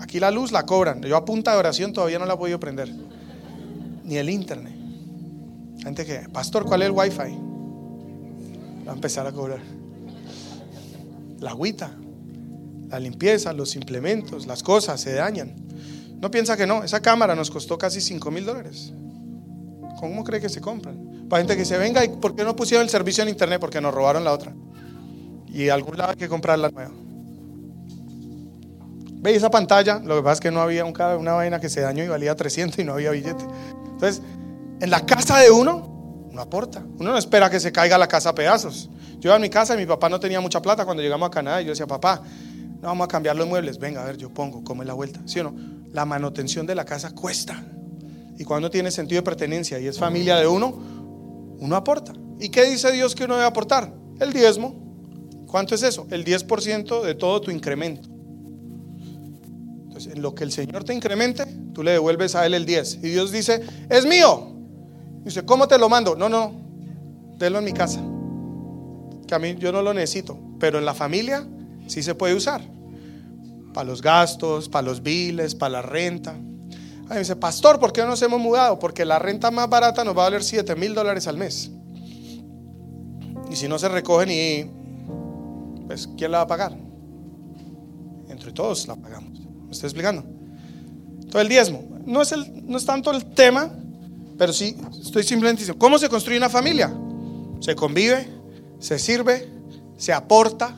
Aquí la luz la cobran. Yo a punta de oración todavía no la he podido prender. Ni el internet. Gente que, pastor, ¿cuál es el wifi? A empezar a cobrar. La agüita, la limpieza, los implementos, las cosas se dañan. No piensa que no. Esa cámara nos costó casi 5 mil dólares. ¿Cómo cree que se compran? Para gente que se venga, ¿y por qué no pusieron el servicio en internet? Porque nos robaron la otra. Y algún lado hay que comprar la nueva. ¿Veis esa pantalla? Lo que pasa es que no había un, una vaina que se dañó y valía 300 y no había billete. Entonces, en la casa de uno, uno aporta. Uno no espera que se caiga la casa a pedazos. Yo iba a mi casa y mi papá no tenía mucha plata cuando llegamos a Canadá. Y yo decía, papá, no vamos a cambiar los muebles. Venga, a ver, yo pongo, come la vuelta. ¿Sí o no? La manutención de la casa cuesta. Y cuando tiene sentido de pertenencia y es familia de uno, uno aporta. ¿Y qué dice Dios que uno debe aportar? El diezmo. ¿Cuánto es eso? El 10% de todo tu incremento. Entonces, en lo que el Señor te incremente, tú le devuelves a Él el 10. Y Dios dice, es mío. Dice, ¿cómo te lo mando? No, no, délo en mi casa. Que a mí yo no lo necesito. Pero en la familia sí se puede usar. Para los gastos, para los biles, para la renta. Ahí dice, pastor, ¿por qué no nos hemos mudado? Porque la renta más barata nos va a valer 7 mil dólares al mes. Y si no se recogen y pues ¿quién la va a pagar? Entre todos la pagamos. ¿Me estoy explicando? Todo el diezmo. No es, el, no es tanto el tema, pero sí estoy simplemente diciendo, ¿cómo se construye una familia? Se convive, se sirve, se aporta,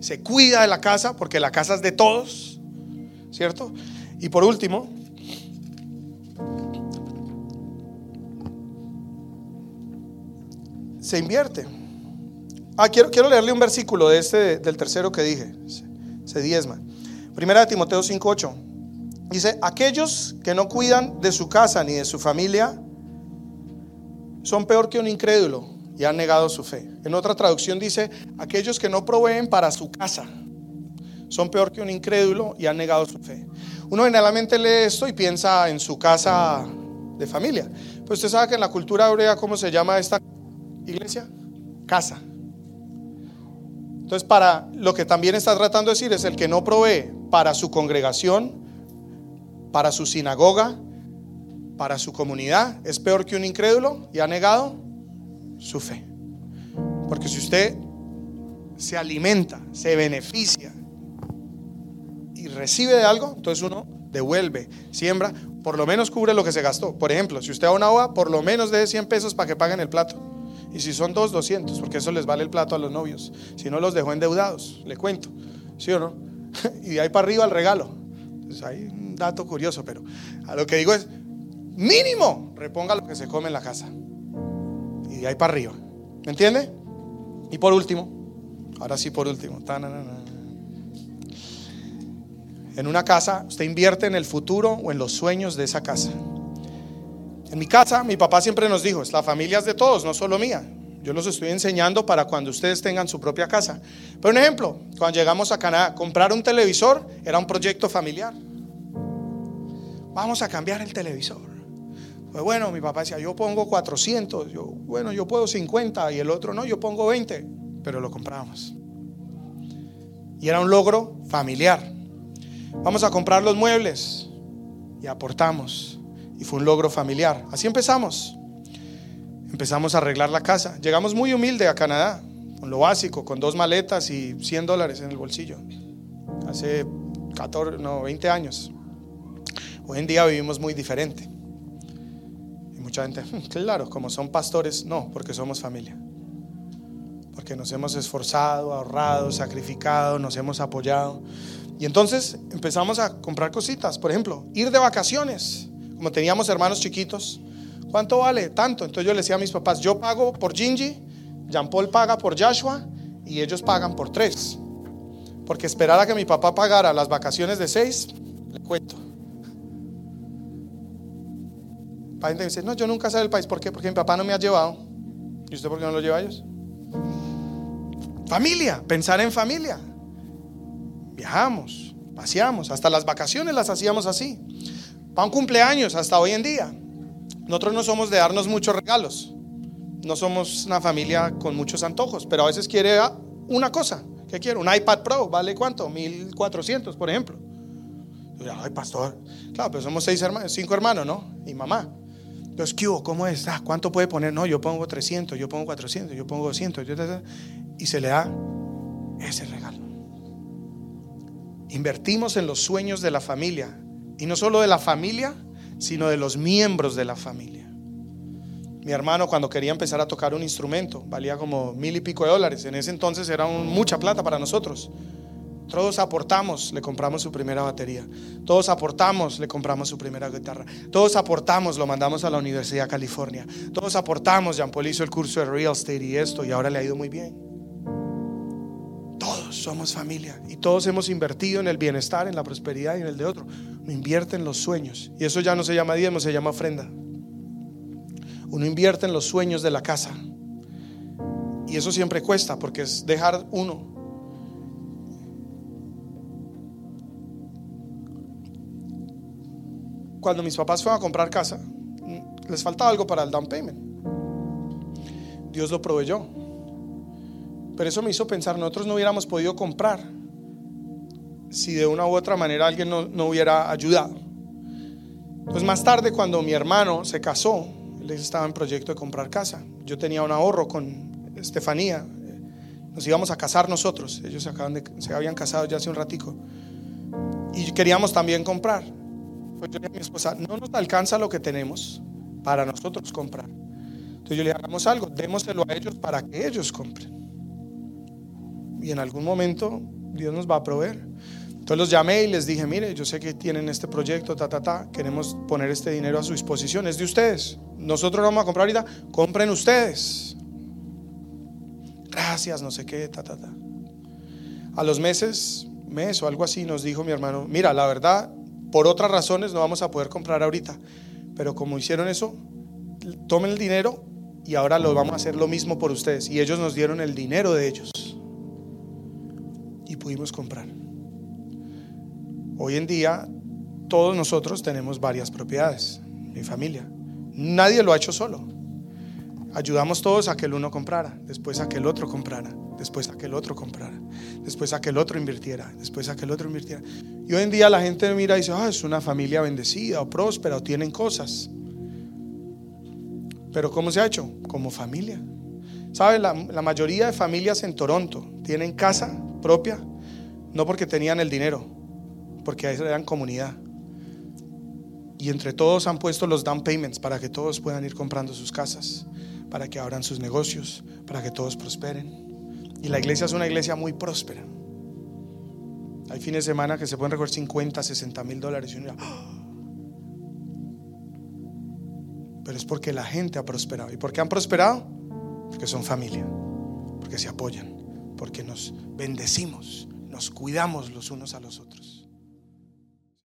se cuida de la casa, porque la casa es de todos, ¿cierto? Y por último, se invierte. Ah, quiero, quiero leerle un versículo de este, del tercero que dije. Se, diezma. Primera de Timoteo 5.8. Dice, aquellos que no cuidan de su casa ni de su familia son peor que un incrédulo y han negado su fe. En otra traducción dice, aquellos que no proveen para su casa son peor que un incrédulo y han negado su fe. Uno generalmente lee esto y piensa en su casa de familia. Pues usted sabe que en la cultura hebrea, ¿cómo se llama esta iglesia? Casa. Entonces, para lo que también está tratando de decir es el que no provee para su congregación, para su sinagoga, para su comunidad, es peor que un incrédulo y ha negado su fe. Porque si usted se alimenta, se beneficia y recibe de algo, entonces uno devuelve, siembra, por lo menos cubre lo que se gastó. Por ejemplo, si usted va a una ova, por lo menos de 100 pesos para que paguen el plato. Y si son dos, 200, porque eso les vale el plato a los novios. Si no, los dejó endeudados, le cuento. ¿Sí o no? Y de ahí para arriba el regalo. Entonces hay un dato curioso, pero a lo que digo es, mínimo, reponga lo que se come en la casa. Y de ahí para arriba. ¿Me entiende? Y por último, ahora sí por último. En una casa, usted invierte en el futuro o en los sueños de esa casa. En mi casa, mi papá siempre nos dijo, la familia es de todos, no solo mía. Yo los estoy enseñando para cuando ustedes tengan su propia casa. Pero un ejemplo, cuando llegamos a Canadá, comprar un televisor era un proyecto familiar. Vamos a cambiar el televisor. Pues bueno, mi papá decía, yo pongo 400, yo, bueno, yo puedo 50 y el otro no, yo pongo 20, pero lo compramos. Y era un logro familiar. Vamos a comprar los muebles y aportamos. Y fue un logro familiar. Así empezamos. Empezamos a arreglar la casa. Llegamos muy humilde a Canadá, con lo básico, con dos maletas y 100 dólares en el bolsillo. Hace 14, no, 20 años. Hoy en día vivimos muy diferente. Mucha gente, hmm, claro, como son pastores, no, porque somos familia. Porque nos hemos esforzado, ahorrado, sacrificado, nos hemos apoyado. Y entonces empezamos a comprar cositas. Por ejemplo, ir de vacaciones como teníamos hermanos chiquitos, ¿cuánto vale? Tanto. Entonces yo le decía a mis papás, yo pago por Gingy, Jean Paul paga por Joshua y ellos pagan por tres. Porque esperar a que mi papá pagara las vacaciones de seis, le cuento. La gente dice, no, yo nunca salí del país. ¿Por qué? Porque mi papá no me ha llevado. ¿Y usted por qué no lo lleva a ellos? Familia, pensar en familia. Viajamos, paseamos, hasta las vacaciones las hacíamos así. Para un cumpleaños hasta hoy en día. Nosotros no somos de darnos muchos regalos. No somos una familia con muchos antojos, pero a veces quiere una cosa. ¿Qué quiere? Un iPad Pro, ¿vale cuánto? 1400, por ejemplo. Ay, pastor. Claro, pero somos seis hermanos, cinco hermanos, ¿no? Y mamá. Entonces, ¿qué ¿Cómo es? Ah, ¿Cuánto puede poner? No, yo pongo 300, yo pongo 400, yo pongo 200. Y se le da ese regalo. Invertimos en los sueños de la familia y no solo de la familia, sino de los miembros de la familia. Mi hermano cuando quería empezar a tocar un instrumento, valía como mil y pico de dólares. En ese entonces era mucha plata para nosotros. Todos aportamos, le compramos su primera batería. Todos aportamos, le compramos su primera guitarra. Todos aportamos, lo mandamos a la Universidad de California. Todos aportamos, Jean Paul hizo el curso de real estate y esto, y ahora le ha ido muy bien somos familia y todos hemos invertido en el bienestar, en la prosperidad y en el de otro. Uno invierte en los sueños y eso ya no se llama diezmo, se llama ofrenda. Uno invierte en los sueños de la casa y eso siempre cuesta porque es dejar uno. Cuando mis papás fueron a comprar casa, les faltaba algo para el down payment. Dios lo proveyó. Pero eso me hizo pensar, nosotros no hubiéramos podido comprar si de una u otra manera alguien no, hubiera ayudado. Pues más tarde, cuando mi hermano se casó, él estaba en proyecto de comprar casa. Yo tenía un ahorro con Estefanía. Nos íbamos a casar nosotros. Ellos se, acaban de, se habían casado ya hace un ratico. Y queríamos también comprar. Pues yo le dije a mi esposa, no nos alcanza lo que tenemos para nosotros comprar. Entonces yo le hagamos algo, démoselo a ellos para que ellos compren y en algún momento Dios nos va a proveer. Entonces los llamé y les dije, mire, yo sé que tienen este proyecto, ta, ta, ta, queremos poner este dinero a su disposición, es de ustedes. Nosotros lo vamos a comprar ahorita, compren ustedes. Gracias, no sé qué, ta, ta, ta. A los meses, mes o algo así, nos dijo mi hermano, mira, la verdad, por otras razones no vamos a poder comprar ahorita, pero como hicieron eso, tomen el dinero y ahora lo vamos a hacer lo mismo por ustedes. Y ellos nos dieron el dinero de ellos y pudimos comprar. Hoy en día todos nosotros tenemos varias propiedades, mi familia. Nadie lo ha hecho solo. Ayudamos todos a que el uno comprara, después a que el otro comprara, después a que el otro comprara, después a que el otro invirtiera, después a que el otro invirtiera. Y hoy en día la gente mira y dice, ah, es una familia bendecida o próspera o tienen cosas. Pero ¿cómo se ha hecho? Como familia. ¿Sabe? La, la mayoría de familias en Toronto tienen casa propia, no porque tenían el dinero, porque eran comunidad. Y entre todos han puesto los down payments para que todos puedan ir comprando sus casas, para que abran sus negocios, para que todos prosperen. Y la iglesia es una iglesia muy próspera. Hay fines de semana que se pueden recoger 50, 60 mil dólares. Y uno "Ah". Pero es porque la gente ha prosperado. ¿Y por qué han prosperado? Porque son familia, porque se apoyan, porque nos bendecimos, nos cuidamos los unos a los otros.